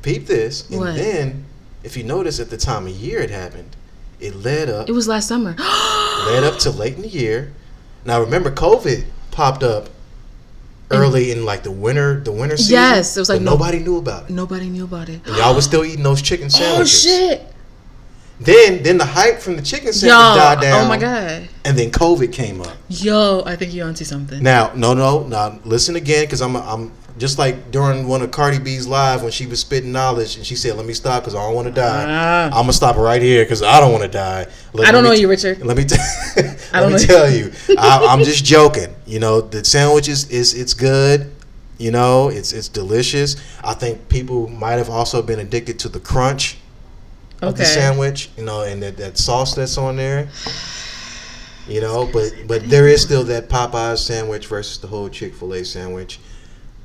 peep this, and What? then, if you notice at the time of year it happened, it led up it was last summer. led up to late in the year. Now remember, COVID popped up early in like the winter, the winter season. Yes, it was like but no- nobody knew about it. Nobody knew about it. And y'all was still eating those chicken oh, sandwiches. Oh shit! Then then the hype from the chicken Yo, died oh down. oh my god. And then COVID came up. Yo, I think you're onto something. Now, no, no, now listen again, because I'm, I'm just like during one of Cardi B's live when she was spitting knowledge, and she said, "Let me stop because I don't want to die. Ah. I'm gonna stop right here because I don't want to die." Let- I don't let know me you, Richard. Let me, t- I let don't me tell you, I, I'm just joking. You know, the sandwich is, is it's good. You know, it's it's delicious. I think people might have also been addicted to the crunch of the sandwich. You know, and that, that sauce that's on there. You know, but but there is still that Popeyes sandwich versus the whole Chick Fil A sandwich.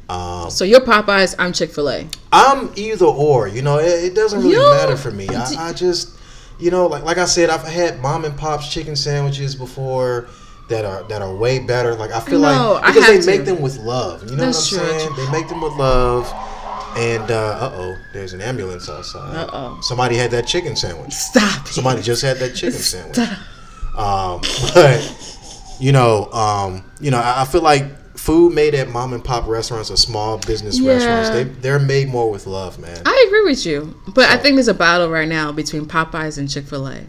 Um, So you're Popeyes, I'm Chick Fil A. I'm either or. You know, it, it doesn't really Yo, matter for me. I, I just, you know, like like I said, I've had mom and pop's chicken sandwiches before that are that are way better. Like I feel know, like I because they make them with love. You know That's what I'm true. saying? They make them with love. And uh oh, there's an ambulance outside. Uh-oh. Somebody had that chicken sandwich. Stop. it. Somebody just had that chicken sandwich. Um, but you know, um, you know, I I feel like food made at mom and pop restaurants or small business Yeah. restaurants, they they're made more with love, man. I agree with you, but I think there's a battle right now between Popeyes and Chick Fil A.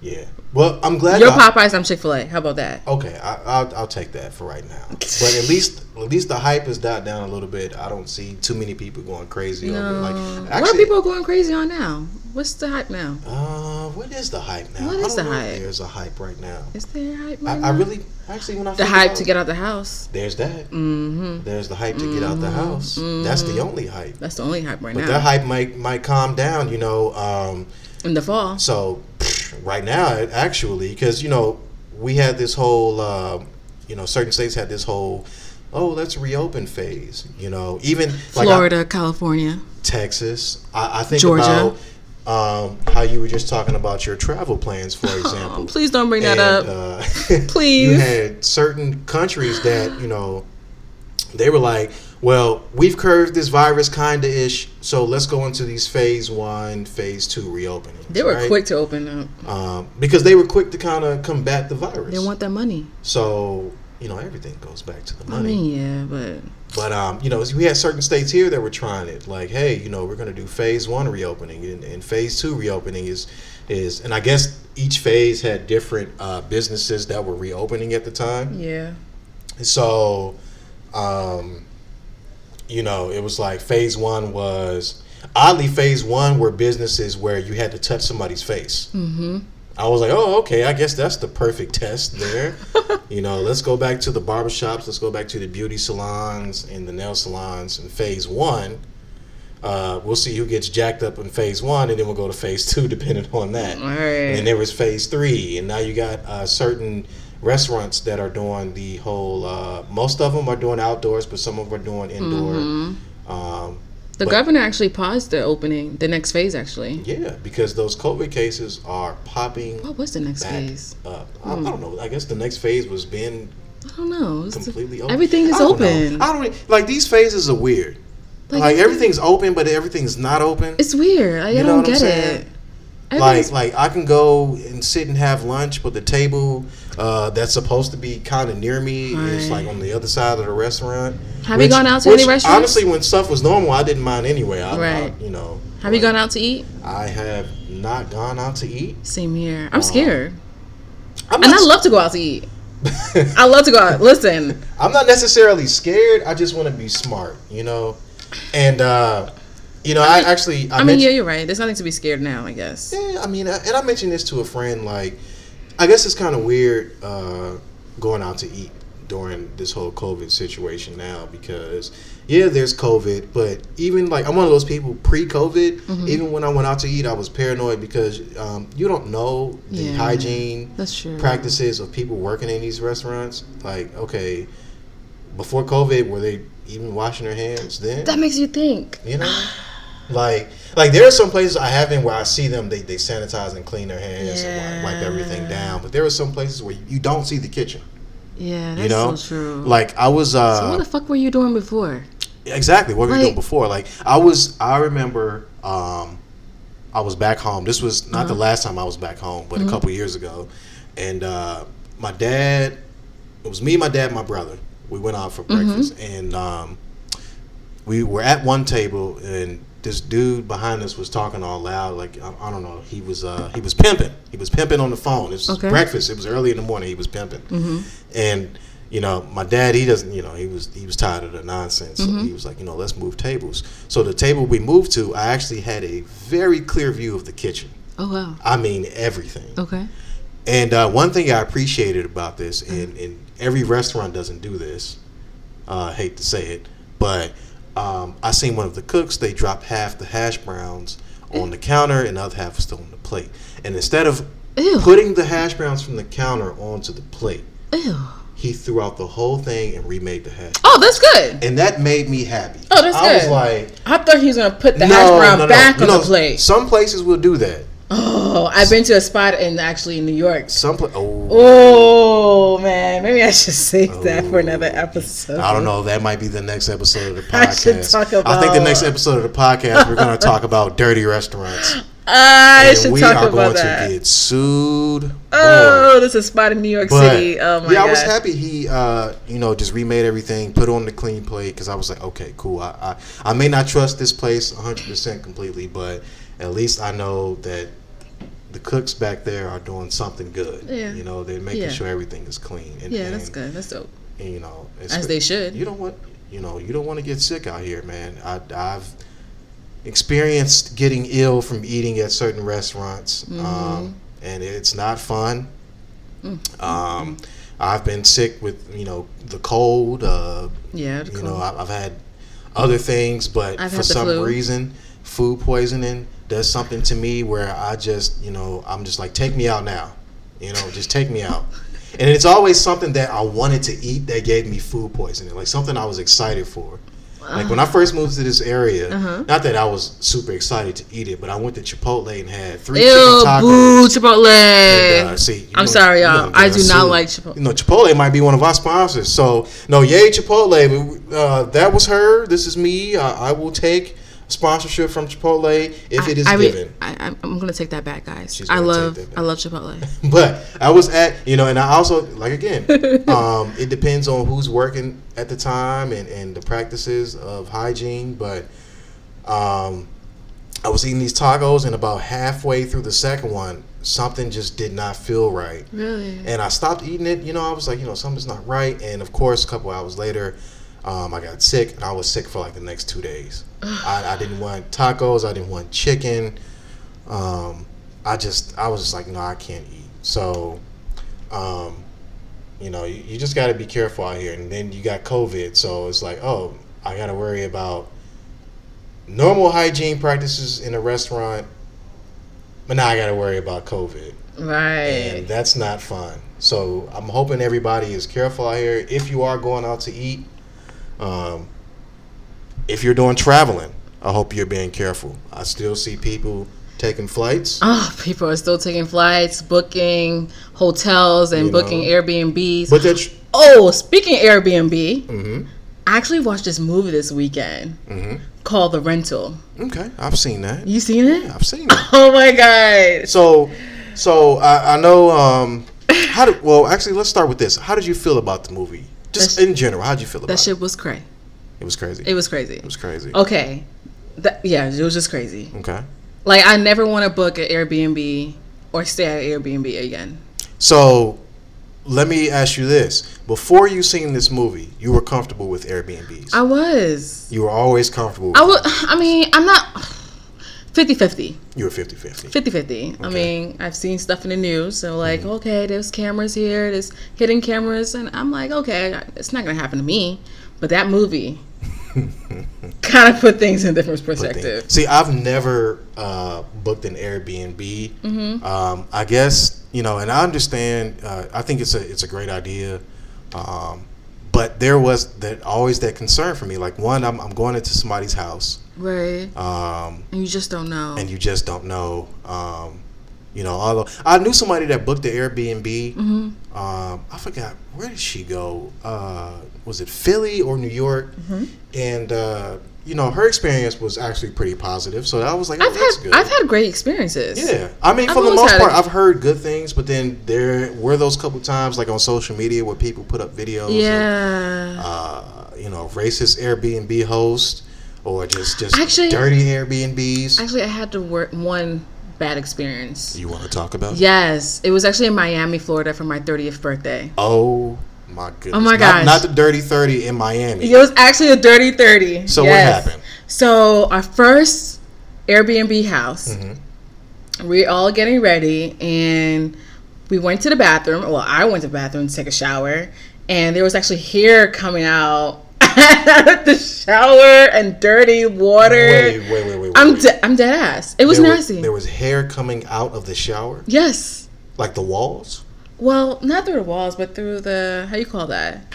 yeah. Well, I'm glad. You're Popeyes, I'm Chick Fil A. How about that? Okay, I, I'll I'll take that for right now. But at least at least the hype has died down a little bit. I don't see too many people going crazy over it. Like what are actually, people going crazy on now? What's the hype now? uh, what is the hype now? What I don't the hype? There's a hype right now. Is there a hype I, right I now? really actually when I the hype about to get out the house. There's that. Mm-hmm. There's the hype to get out the house. That's the only hype. That's the only hype right But now. that hype might might calm down, you know. Um, In the fall. so right now, actually, because you know we had this whole, um, you know, certain states had this whole, oh, let's reopen phase. You know, even like I- Florida, California. Texas. I, I think Georgia. about um, how you were just talking about your travel plans, for example. Oh, please don't bring that up. uh, Please. You had certain countries that you know they were like, well, we've curved this virus kind of ish, so let's go into these phase one, phase two reopenings. They were right? quick to open up. um, because they were quick to kind of combat the virus. They want that money. so you know everything goes back to the I money. mean, yeah, but But um, you know, we had certain states here that were trying it. Like, hey, you know, we're going to do phase one reopening, and, and phase two reopening is is, and I guess each phase had different uh, businesses that were reopening at the time. yeah. So, um, you know, it was like phase one was oddly phase one were businesses where you had to touch somebody's face. Mm-hmm. I was like, oh, okay, I guess that's the perfect test there. you know, let's go back to the barbershops, let's go back to the beauty salons and the nail salons in phase one. Uh, we'll see who gets jacked up in phase one, and then we'll go to phase two, depending on that. All And then there was phase three, and now you got uh, certain restaurants that are doing the whole. Uh, most of them are doing outdoors, but some of them are doing indoor. Mm-hmm. Um, The but- governor actually paused the opening, the next phase actually. yeah, because those COVID cases are popping What was the next phase? up. I, I don't know. I guess the next phase was being I don't know. Completely open. Everything is I don't know. open. I don't like these phases are weird. Like, everything's open, but everything's not open. It's weird. Like, You I don't get it. like like I can go and sit and have lunch, but the table uh, that's supposed to be kind of near me Right. like on the other side of the restaurant. Have you gone out to any restaurants? Honestly, when stuff was normal, I didn't mind anyway. I, Right. I, you know. have you gone out to eat? I have not gone out to eat. Same here. I'm scared, I'm and I love to go out to eat. I love to go out. Listen, I'm not necessarily scared. I just want to be smart, you know. And uh, you know, I, actually, I, I, mean, yeah, you're right. There's nothing to be scared now. I guess. Yeah, I mean, and I mentioned this to a friend. Like, I guess it's kind of weird uh, going out to eat during this whole COVID situation now because, yeah, there's COVID, but even like I'm one of those people pre-COVID. Mm-hmm. Even when I went out to eat, I was paranoid because um, you don't know the Yeah. hygiene practices of people working in these restaurants. Like, okay, before COVID, were they even washing their hands then? That makes you think. You know, like like there are some places I have been where I see them they, they sanitize and clean their hands and wipe, wipe everything down. But there are some places where you don't see the kitchen. Yeah, that's You know, so true. like I was so uh what the fuck were you doing before? exactly what we were you doing before. Like I was I remember um I was back home. This was not the Uh-huh. last time I was back home, but Mhm. a couple years ago. And uh my dad it was me, my dad, my brother. We went out for Mm-hmm. breakfast and um we were at one table and this dude behind us was talking all loud. Like I, I don't know. He was uh, he was pimping. He was pimping on the phone. It was Okay. breakfast. It was early in the morning. He was pimping, and you know my dad. He doesn't. You know he was he was tired of the nonsense. So he was like, you know, let's move tables. So the table we moved to, I actually had a very clear view of the kitchen. Oh wow. I mean everything. Okay. And uh, one thing I appreciated about this, and, and every restaurant doesn't do this. Uh, I hate to say it, but um, I seen one of the cooks. They dropped half the hash browns on the counter, and the other half was still on the plate. And instead of Ew. putting the hash browns from the counter onto the plate, Ew. he threw out the whole thing and remade the hash. Oh, that's good. And that made me happy. Oh, that's I was like, I thought he was gonna put the no, hash brown no, no. back on the plate. Some places will do that. Oh, I've been to a spot in actually in New York. Some pla- oh, Oh man, maybe I should save that for another episode. I don't know. That might be the next episode of the podcast. I should talk I think the next episode of the podcast we're going to talk about dirty restaurants. I and should we talk are about going that. to get sued. oh, Boy. this is a spot in New York But, City. Oh my god. yeah. I was happy he, uh, you know, just remade everything, put on the clean plate because I was like, okay, cool. I, I, I may not trust this place 100% completely, but at least I know that the cooks back there are doing something good. Yeah. You know, they're making Yeah. sure everything is clean. And, Yeah, that's good. That's dope. and, you know, As they should. You don't want, you know, you don't want to get sick out here, man. I, I've experienced getting ill from eating at certain restaurants, Mm-hmm. um, and it's not fun. Mm. Um, I've been sick with, you know, the cold. Uh, Yeah, you cool. know, I, I've had other things, but I've for some flu. reason, food poisoning does something to me where I just, you know, I'm just like, take me out now. You know, just take me out. And it's always something that I wanted to eat that gave me food poisoning, like something I was excited for. Like when I first moved to this area, Uh-huh. not that I was super excited to eat it, but I went to Chipotle and had three Ew, chicken tacos. boo, Chipotle. And, uh, see, I'm know- sorry, y'all. I do not like Chipotle. You know, Chipotle might be one of our sponsors. So, no, yay, Chipotle. Uh, that was her. This is me. I, I will take sponsorship from Chipotle if it is I, I, given. I, I'm- I'm gonna take that back, guys. I love. I love Chipotle. But I was at, you know, and I also, like, again, um, it depends on who's working at the time and, and the practices of hygiene. But um, I was eating these tacos, and about halfway through the second one, something just did not feel right. Really? And I stopped eating it. You know, I was like, you know, something's not right. And of course, a couple hours later, um, I got sick, and I was sick for like the next two days. I, I didn't want tacos. I didn't want chicken. Um, I just, I was just like, no, I can't eat. So, um, you know, you, you just got to be careful out here. And then you got COVID, so it's like, oh, I got to worry about normal hygiene practices in a restaurant, but now I got to worry about COVID Right. and that's not fun. So I'm hoping everybody is careful out here. If you are going out to eat, um, if you're doing traveling, I hope you're being careful. I still see people taking flights. Oh, people are still taking flights, booking hotels, and You know. booking Airbnbs. But that's oh, speaking of Airbnb, mm-hmm, I actually watched this movie this weekend mm-hmm. called The Rental. okay. I've seen that. You seen it? I've seen it. Oh my god! So, so I, I know. Um, how did? Well, actually, let's start with this. How did you feel about the movie? Just That's- in general, how'd you feel about That shit it? was cray. It was crazy. It was crazy. It was crazy. Okay, that, yeah, it was just crazy. Okay. Like I never want to book an Airbnb or stay at Airbnb again. So, let me ask you this: Before you seen this movie, you were comfortable with Airbnbs. I was. you were always comfortable. With I would. I mean, I'm not 50-50. You were 50-50. 50-50. I mean, I've seen stuff in the news. So like, Mm-hmm. okay, there's cameras here, there's hidden cameras, and I'm like, okay, it's not gonna happen to me. But that movie kind of put things in a different perspective. See, I've never uh, booked an Airbnb. Mm-hmm. Um, I guess you know, and I understand. Uh, I think it's a it's a great idea. Um, but there was that always that concern for me. Like one, I'm, I'm going into somebody's house, Right. um, And you just don't know. and you just don't know. Um, you know, although I knew somebody that booked the Airbnb. hmm um, I forgot where did she go? Uh, was it Philly or New York? Mm-hmm. And uh, you know, her experience was actually pretty positive. So I was like, oh, I've that's had good. I've had great experiences. yeah, I mean, I've for the most part, I've heard good things, but then there were those couple times, like on social media, where people put up videos. Of, Yeah. uh, you know, racist Airbnb host, or just just Actually- dirty Airbnbs? Actually, I had to work one bad experience. you want to talk about? Yes, it was actually in Miami, Florida, for my 30th birthday. Oh my goodness! Oh my Not- gosh. Not, the dirty thirty in Miami. It was actually a dirty 30. So what happened? So our first Airbnb house, Mm-hmm. we're all getting ready, and we went to the bathroom. Well, I went to the bathroom to take a shower, and there was actually hair coming out of the shower and dirty water. Wait, wait, wait, wait. wait, I'm de- I'm dead ass. It was there nasty. there was hair coming out of the shower, yes. like the walls, Well, not through the walls, but through the how you call that?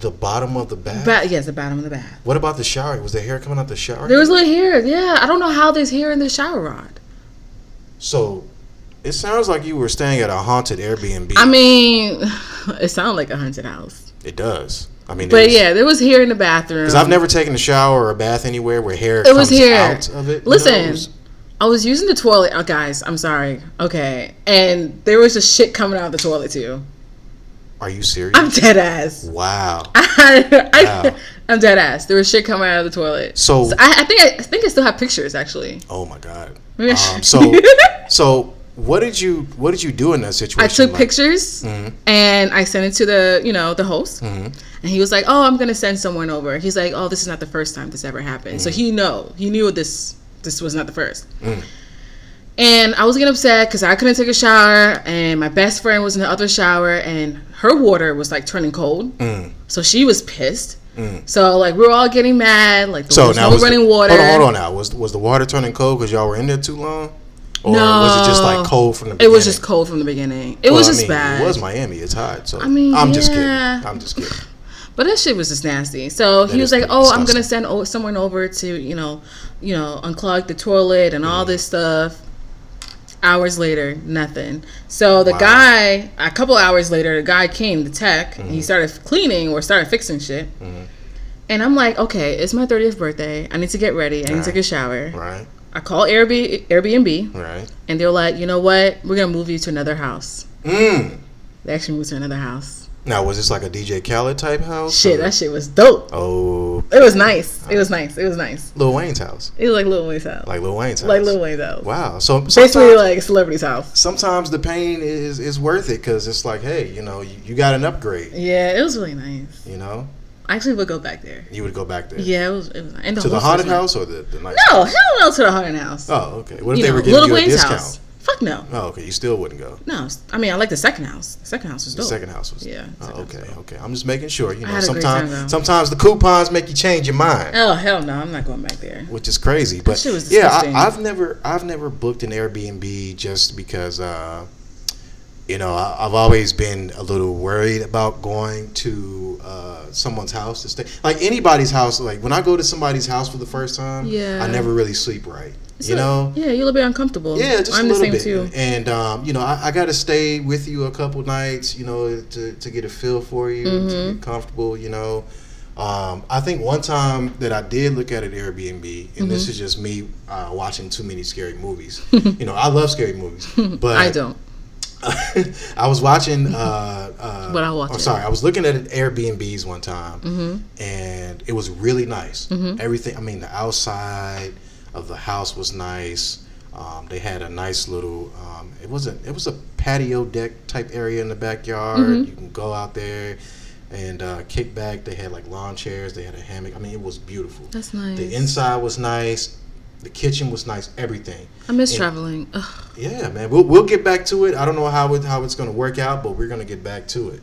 the bottom of the bath. Ba- yes, the bottom of the bath. what about the shower? Was the hair coming out the shower? There was little hair. Yeah, I don't know how there's hair in the shower rod. So, it sounds like you were staying at a haunted Airbnb. I mean, it sounded like a haunted house. it does. I mean, But yeah, there was hair in the bathroom. because I've never taken a shower or a bath anywhere where hair It was comes hair. out of it. you know? Listen, It was- I was using the toilet. Oh, guys, I'm sorry. Okay, and there was just shit coming out of the toilet too. are you serious? I'm dead ass. wow. I, Wow. am dead ass. There was shit coming out of the toilet. So, I, I think I, I think I still have pictures actually. oh my god. Maybe Um, so, so what did you what did you do in that situation? I took Like- pictures Mhm. and I sent it to the you know the host, Mhm. and he was like, "Oh, I'm gonna send someone over." He's like, "Oh, this is not the first time this ever happened." So he know he knew this this was not the first. Mm. And I was getting upset because I couldn't take a shower, and my best friend was in the other shower, and her water was like turning cold, Mm. so she was pissed. Mm. So like we were all getting mad, like there So now no was the- running water. Hold on, hold on. Now was was the water turning cold because y'all were in there too long, or was it just like cold from the? It was just cold from the beginning. It Well, was I just mean, bad. It was Miami. It's hot. So I mean, I'm just kidding. I'm just kidding. But that shit was just nasty. So That he was like, "Oh, I'm gonna send o- someone over to you know, you know, unclog the toilet and Mm. all this stuff." Hours later, nothing. So the Wow. guy, a couple hours later, the guy came, the tech, Mm-hmm. he started cleaning or started fixing shit. And I'm like, okay, it's my 30th birthday. I need to get ready. I need to take a shower. Right, I call Airbnb, Airbnb, right. and they're like, you know what? We're gonna move you to another house. Mm. They actually moved to another house. Now was this like a DJ Khaled type house? Shit, or- that shit was dope. Oh, It was nice. It was uh-huh. nice. It was nice. Lil Wayne's house, It was like Lil Wayne's house. like Lil Wayne's house. Like Lil Wayne's house. Wow. So Basically like a celebrity's house. sometimes the pain is is worth it because it's like, hey, you know, you, you got an upgrade. Yeah, it was really nice. You know, I actually would go back there. you would go back there Yeah, it was. It was nice. And to the haunted nice. house or the, the nice. No, hell no to the haunted house. Oh, okay. What if You they know, were giving Lil you a Wayne's discount? house. Fuck no. Oh, okay. You still wouldn't go. No, I mean I like the second house. The second house was The second house was. Yeah, Oh, okay. was. Okay. I'm just making sure. You know, had a great time, sometimes sometimes the coupons make you change your mind. Oh hell no, I'm not going back there. which is crazy. But yeah. I, I've never I've never booked an Airbnb just because uh, you know I, I've always been a little worried about going to uh, someone's house to stay. Like anybody's house, like when I go to somebody's house for the first time, Yeah. I never really sleep right. It's you know. Yeah, you're a little bit uncomfortable. Yeah, just I'm a little the same bit. too. And um, you know, I, I got to stay with you a couple nights, you know, to, to get a feel for you, to Mm-hmm. get comfortable, you know. Um, I think one time that I did look at an Airbnb, and Mm-hmm. this is just me uh, watching too many scary movies. you know, I love scary movies, but I don't. I was watching. Uh, uh, But I watch I'm sorry, I was looking at Airbnbs one time, Mm-hmm. and it was really nice. Everything. I mean, the outside of the house was nice. Um, they had a nice little. Um, it wasn't. It was a patio deck type area in the backyard. Mm-hmm. You can go out there and uh, kick back. They had like lawn chairs. They had a hammock. I mean, it was beautiful. That's nice. The inside was nice. The kitchen was nice. Everything. I miss and- traveling. Ugh. Yeah, man. We'll, we'll get back to it. I don't know how it, how it's going to work out, but we're going to get back to it.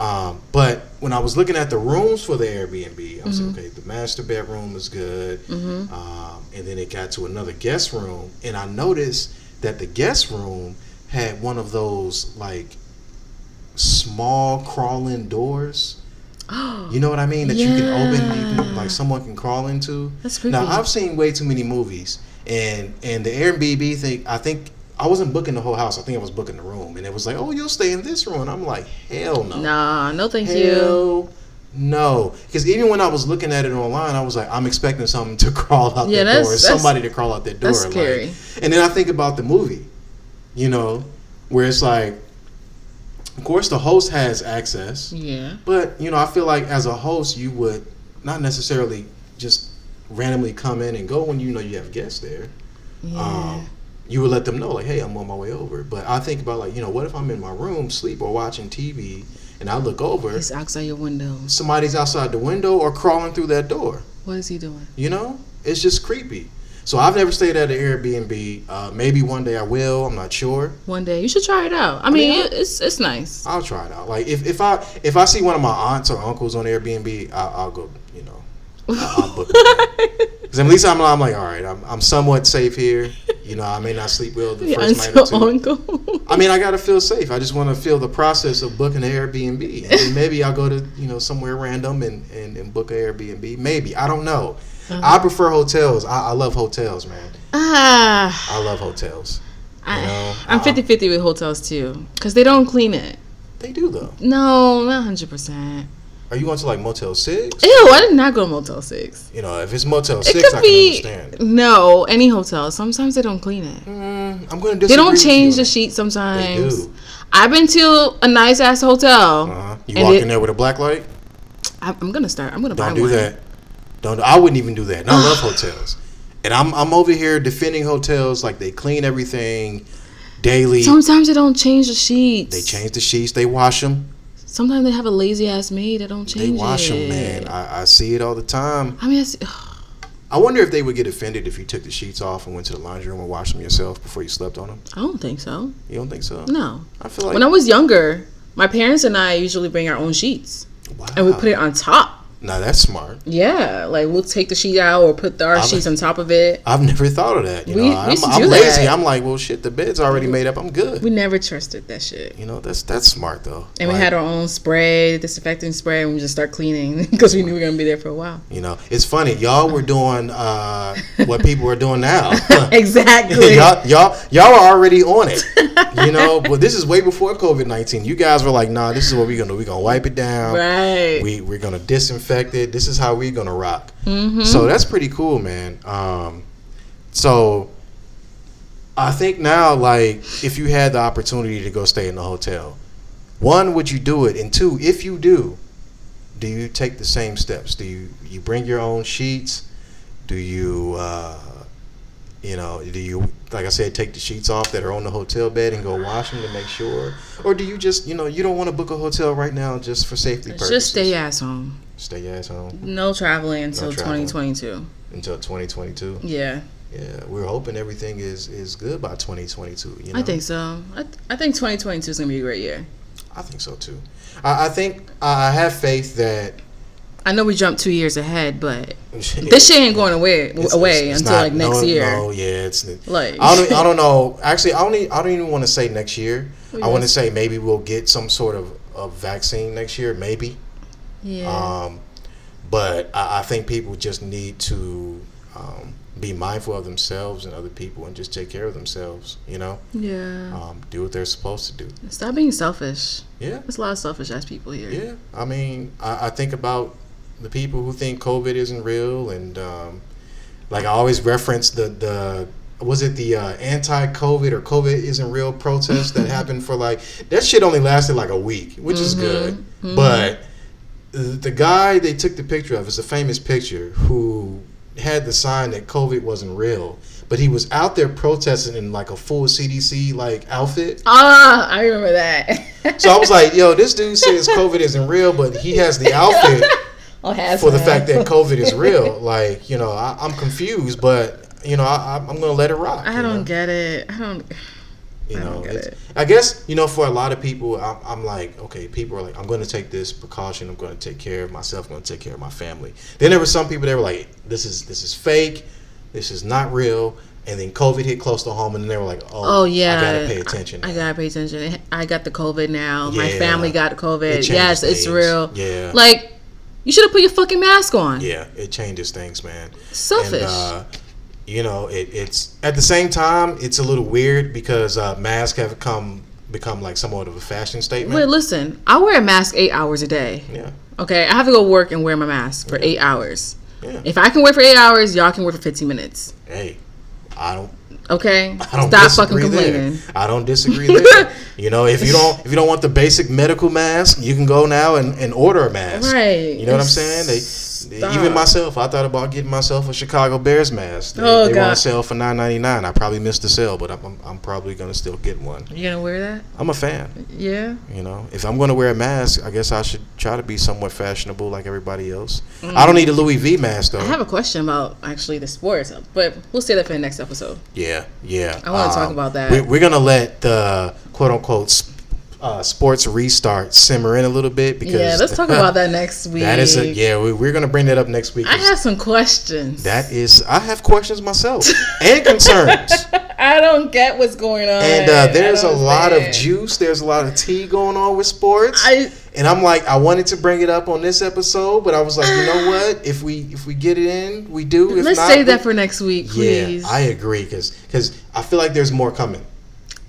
Um, but when I was looking at the rooms for the Airbnb, I was Mm-hmm. like, okay, the master bedroom is good. Um, and then it got to another guest room, and I noticed that the guest room had one of those like small crawl-in doors. You know what I mean? That you can open, like someone can crawl into. That's creepy. Now I've seen way too many movies, and and the Airbnb thing. I think I wasn't booking the whole house. I think I was booking the room, and it was like, oh, you'll stay in this room. And I'm like, hell no, Nah, no thank you. hell no. Because even when I was looking at it online, I was like, I'm expecting something to crawl out Yeah, that door, somebody to crawl out that door. that's like- scary. and then I think about the movie, you know, where it's like, of course, the host has access. Yeah. But you know, I feel like as a host, you would not necessarily just randomly come in and go when you know you have guests there. Yeah. Um, you would let them know like, hey, I'm on my way over. But I think about like, you know, what if I'm in my room, sleep or watching TV, and I look over, He's outside your window. somebody's outside the window or crawling through that door. What is he doing? You know, it's just creepy. So I've never stayed at an Airbnb. Uh, maybe one day I will. I'm not sure. One day you should try it out. I mean, mean, it's it's nice. I'll try it out. Like if, if I if I see one of my aunts or uncles on Airbnb, I'll, I'll go. You know, I'll, I'll book. Because at least I'm, I'm like, all right, I'm, I'm somewhat safe here. You know, I may not sleep well the Your first night or two. uncle. I mean, I gotta feel safe. I just want to feel the process of booking an Airbnb, and maybe I'll go to you know somewhere random and and, and book an Airbnb. Maybe I don't know. Uh-huh. I prefer hotels. I, I love hotels, man. ah, I love hotels. I, know, I'm uh, 50-50 with hotels too, cause they don't clean it. They do though. No, not hundred percent. Are you going to like Motel Six? Ew, I did not go to Motel Six. You know, if it's Motel It Six, could I be can understand. no any hotel. Sometimes they don't clean it. Mm, I'm going to. They don't change the that. sheets sometimes. They do. I've been to a nice ass hotel. Uh-huh. You walk it- in there with a black light. I- I'm gonna start. I'm gonna buy Don't do one. that. Don't. I wouldn't even do that. And I love hotels, and I'm I'm over here defending hotels like they clean everything daily. Sometimes they don't change the sheets. They change the sheets. They wash them. Sometimes they have a lazy ass maid that don't change. They wash it. them, man. I, I see it all the time. I mean, it's, I wonder if they would get offended if you took the sheets off and went to the laundry room and washed them yourself before you slept on them. I don't think so. You don't think so? No. I feel like When I was younger, my parents and I usually bring our own sheets wow. and we put it on top. Now that's smart. Yeah, like we'll take the sheet out or put the, our I've- sheets on top of it. I've never thought of that. You We- know, I'm, I'm lazy. that. I'm like, well, shit, the bed's already made up. I'm good. We never trusted that shit. You know, that's that's smart though. And we had our own spray, disinfecting spray, and we just start cleaning because we knew we were gonna be there for a while. You know, it's funny. Y'all were doing uh, what people are doing now. exactly. y'all, y'all, y'all are already on it. You know, but this is way before COVID nineteen. You guys were like, nah, this is what we're gonna do. We're gonna wipe it down. Right. We we're gonna disinfect This is how we're gonna rock. mm-hmm. So that's pretty cool, man. Um, so I think now, like, if you had the opportunity to go stay in the hotel, one, would you do it? And two, if you do, do you take the same steps? Do you you bring your own sheets? Do you, uh, you know, do you, like I said, take the sheets off that are on the hotel bed and go wash them to make sure, or do you just, you know, you don't want to book a hotel right now just for safety purposes? Just stay ass home. Stay your ass home No traveling until traveling. 2022. until 2022. Yeah, Yeah, we're hoping everything is is good by 2022. You know? I think so. I, th- I think 2022 is gonna be a great year. I think so too. I, I think I have faith that I know we jumped two years ahead, but this shit ain't going away it's- away it's- it's until not- like next no, year. No, yeah, it's Like I don't I don't know. Actually, I don't I don't even want to say next year. Oh, I want to say maybe we'll get some sort of, a vaccine next year, maybe. Yeah. Um, but I, I think people just need to um, be mindful of themselves and other people and just take care of themselves. You know, yeah. um, do what they're supposed to do. Stop being selfish. Yeah. There's a lot of selfish ass people here. Yeah, I mean, I, I think about the people who think COVID isn't real, and um, like I always reference the the was it the uh, anti-COVID or COVID isn't real protest that happened for like that shit only lasted like a week, which is good, but the, guy they took the picture of is a famous picture who had the sign that COVID wasn't real. But he was out there protesting in like a full CDC like outfit. Ah, I remember that. So I was like, yo, this dude says COVID isn't real, but he has the outfit oh, has for the fact that COVID is real. Like, you know, I, I'm confused, but you know, I, I'm gonna let it rock. I don't know? get it. I don't. You I know, it's- it. I guess you know, for a lot of people, I'm, I'm like, okay, people are like, I'm going to take this precaution. I'm going to take care of myself. I'm going to take care of my family. Then there were some people that were like, this is this is fake. This is not real. And then COVID hit close to home, and then they were like, oh, Oh yeah, I gotta pay attention. I, now. gotta pay attention. I got the COVID now. My family got COVID. changes Yes, it's real. Yeah. Like, you should have put your fucking mask on. Yeah, it changes things, man. Selfish. And, uh, you know, it, it's at the same time, it's a little weird because uh, masks have come become like somewhat of a fashion statement. Wait, listen. I wear a mask eight hours a day. yeah, Okay, I have to go work and wear my mask for eight hours. yeah. If I can wear for eight hours, y'all can wear for fifteen minutes. Hey, I don't. Okay, I don't stop fucking disagree there. complaining. I don't disagree there. you know, if you don't if you don't want the basic medical mask, you can go now and, and order a mask. Right. You know what I'm saying? They Stop. Even myself, I thought about getting myself a Chicago Bears mask. They, Oh, they on God. sale for nine ninety nine. I probably missed the sale, but I'm, I'm, I'm probably gonna still get one. You gonna wear that? I'm a fan. Yeah. You know, if I'm gonna wear a mask, I guess I should try to be somewhat fashionable like everybody else. I don't need a Louis V mask though. Mm. I have a question about actually the sports, but we'll say that for the next episode. Yeah, yeah. I wanna talk Um, about that. We're, we're gonna let the quote unquote uh, sports restart simmer in a little bit because yeah, let's talk about that next week. That is a yeah. We, we're gonna bring that up next week. I have some questions. that is, I have questions myself and concerns. I don't get what's going on. And uh, there's a lot of juice. There's a lot of tea going on with sports. I and I'm like, I wanted to bring it up on this episode, but I was like, you know what? If we if we get it in, we do. If let's not, save we- that for next week, please. Yeah, I agree because because I feel like there's more coming.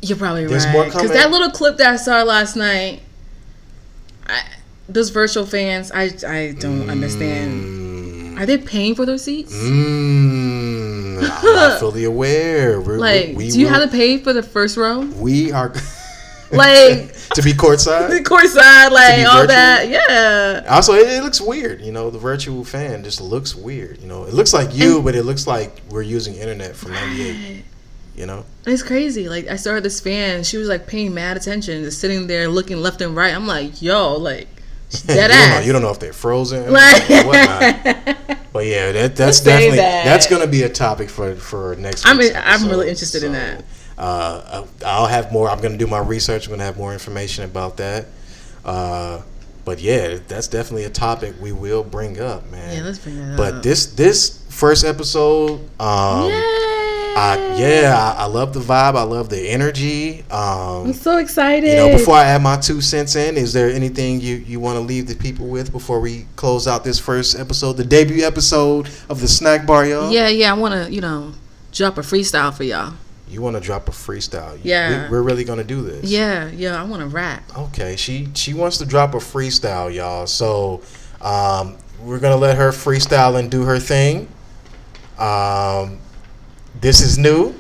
You're probably There's right. more Because that little clip that I saw last night, I, those virtual fans, I I don't understand. Are they paying for those seats? Mm, I'm not fully aware. We're, Like, we do you will- have to pay for the first row? We are Like to be the courtside. courtside, like all that. Yeah. Also, it, it looks weird. You know, the virtual fan just looks weird. You know, it looks like you, but it looks like we're using internet from '98. You know, It's crazy. Like I started this fan, she was like paying mad attention, just sitting there looking left and right. I'm like, yo, like dead you, don't know, ass. you don't know if they're frozen Like- or whatnot. But yeah, that, that's definitely that. that's going to be a topic for for next. I'm in- I'm really interested in that. Uh, I'll have more. I'm going to do my research. I'm going to have more information about that. Uh, but yeah, that's definitely a topic we will bring up, man. Yeah, let's bring that But up. this this first episode, um, Yay! I, yeah, I, I love the vibe. I love the energy. I'm Um, so excited. you know, before I add my two cents in, is there anything you, you want to leave the people with before we close out this first episode, the debut episode of the Snack Bar, y'all? yeah, yeah, I want to, you know, drop a freestyle for y'all. You want to drop a freestyle? Yeah. we, we're really gonna do this. Yeah, yeah, I want to rap. Okay, she she wants to drop a freestyle, y'all. So um, we're gonna let her freestyle and do her thing. Um, this is new.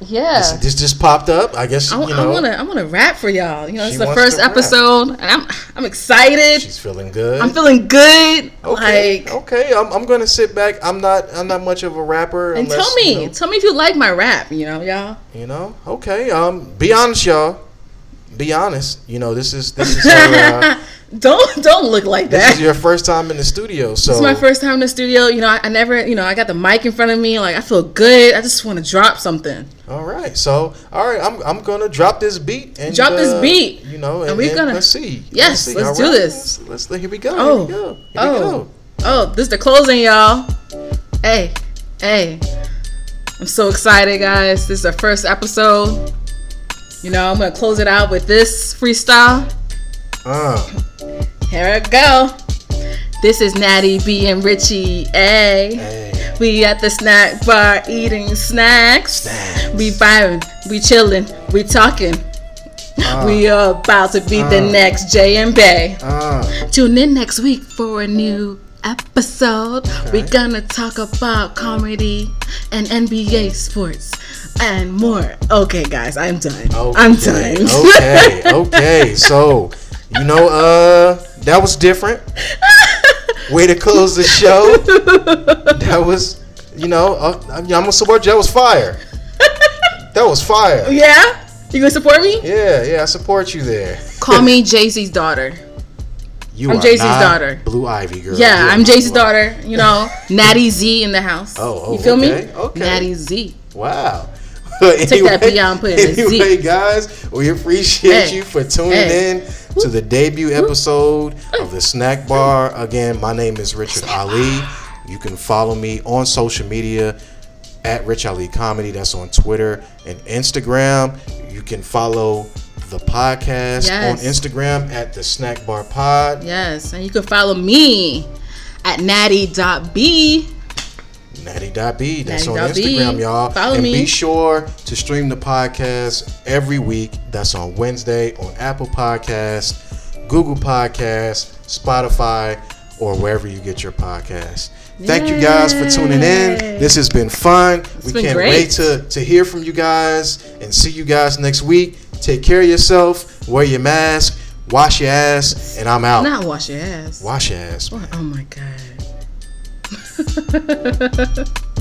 Yeah. This, this just popped up. I guess I, you know I want to, I want to rap for y'all. You know, it's the first episode, and I'm, I'm excited. she's feeling good. I'm feeling good. okay. Like, okay, I'm, I'm gonna sit back. I'm not I'm not much of a rapper. and unless, tell me, you know, tell me if you like my rap. You know, y'all. You know, okay. Um, be honest, y'all. Be honest. You know, this is this is her, uh, don't don't look like that. this is your first time in the studio. So It's my first time in the studio. You know, I, I never, you know, I got the mic in front of me. Like, I feel good. I just want to drop something. All right. So all right, I'm I'm gonna drop this beat and Drop this uh, beat. You know, and, And we're gonna- let's see. Yes, see. let's do this. Let's, let's here we go. Oh, here we go. Here oh, we go. oh! This is the closing, y'all. Hey, hey! I'm so excited, guys. This is our first episode. You know, I'm gonna close it out with this freestyle. Uh, Here we go. This is Natty B and Richie A. hey, We at the snack bar eating snacks. Snacks. We vibing, we chilling, we talking. Uh. we are about to be the Uh. next Jay and Bey. uh, Tune in next week for a new episode. We're gonna talk about comedy and NBA sports and more. Okay, guys, I'm done. I'm done. okay, okay. So, you know, uh, that was different. Way to close the show. That was, you know, uh, I'm gonna support you. That was fire. That was fire. yeah? You gonna support me? Yeah, yeah, I support you there. Call me Jay Z's daughter. You I'm are Jay-Z's not daughter. Blue Ivy girl. Yeah, You I'm Jay Z's daughter. You know, Natty Z in the house. Oh, oh, you feel okay, me? okay. Natty Z. Wow. Take that B out and put a Z. Anyway, guys, we appreciate Hey, you for tuning hey. in to the debut episode of the Snack Bar. Again, my name is Richard Ali. You can follow me on social media at Rich Ali Comedy. That's on Twitter and Instagram. You can follow the podcast on Instagram at the Snack Bar Pod. Yes, and you can follow me at natty.b. Natty.b. That's on Natty.b. Instagram, y'all. Follow and me. be sure to stream the podcast every week. That's on Wednesday on Apple Podcast, Google Podcast, Spotify, or wherever you get your podcast. Thank you guys for tuning in. This has been fun. we been can't great. wait to, to hear from you guys and see you guys next week. Take care of yourself, wear your mask, wash your ass, and I'm out. Not wash your ass. Wash your ass. Oh my god. Christmas.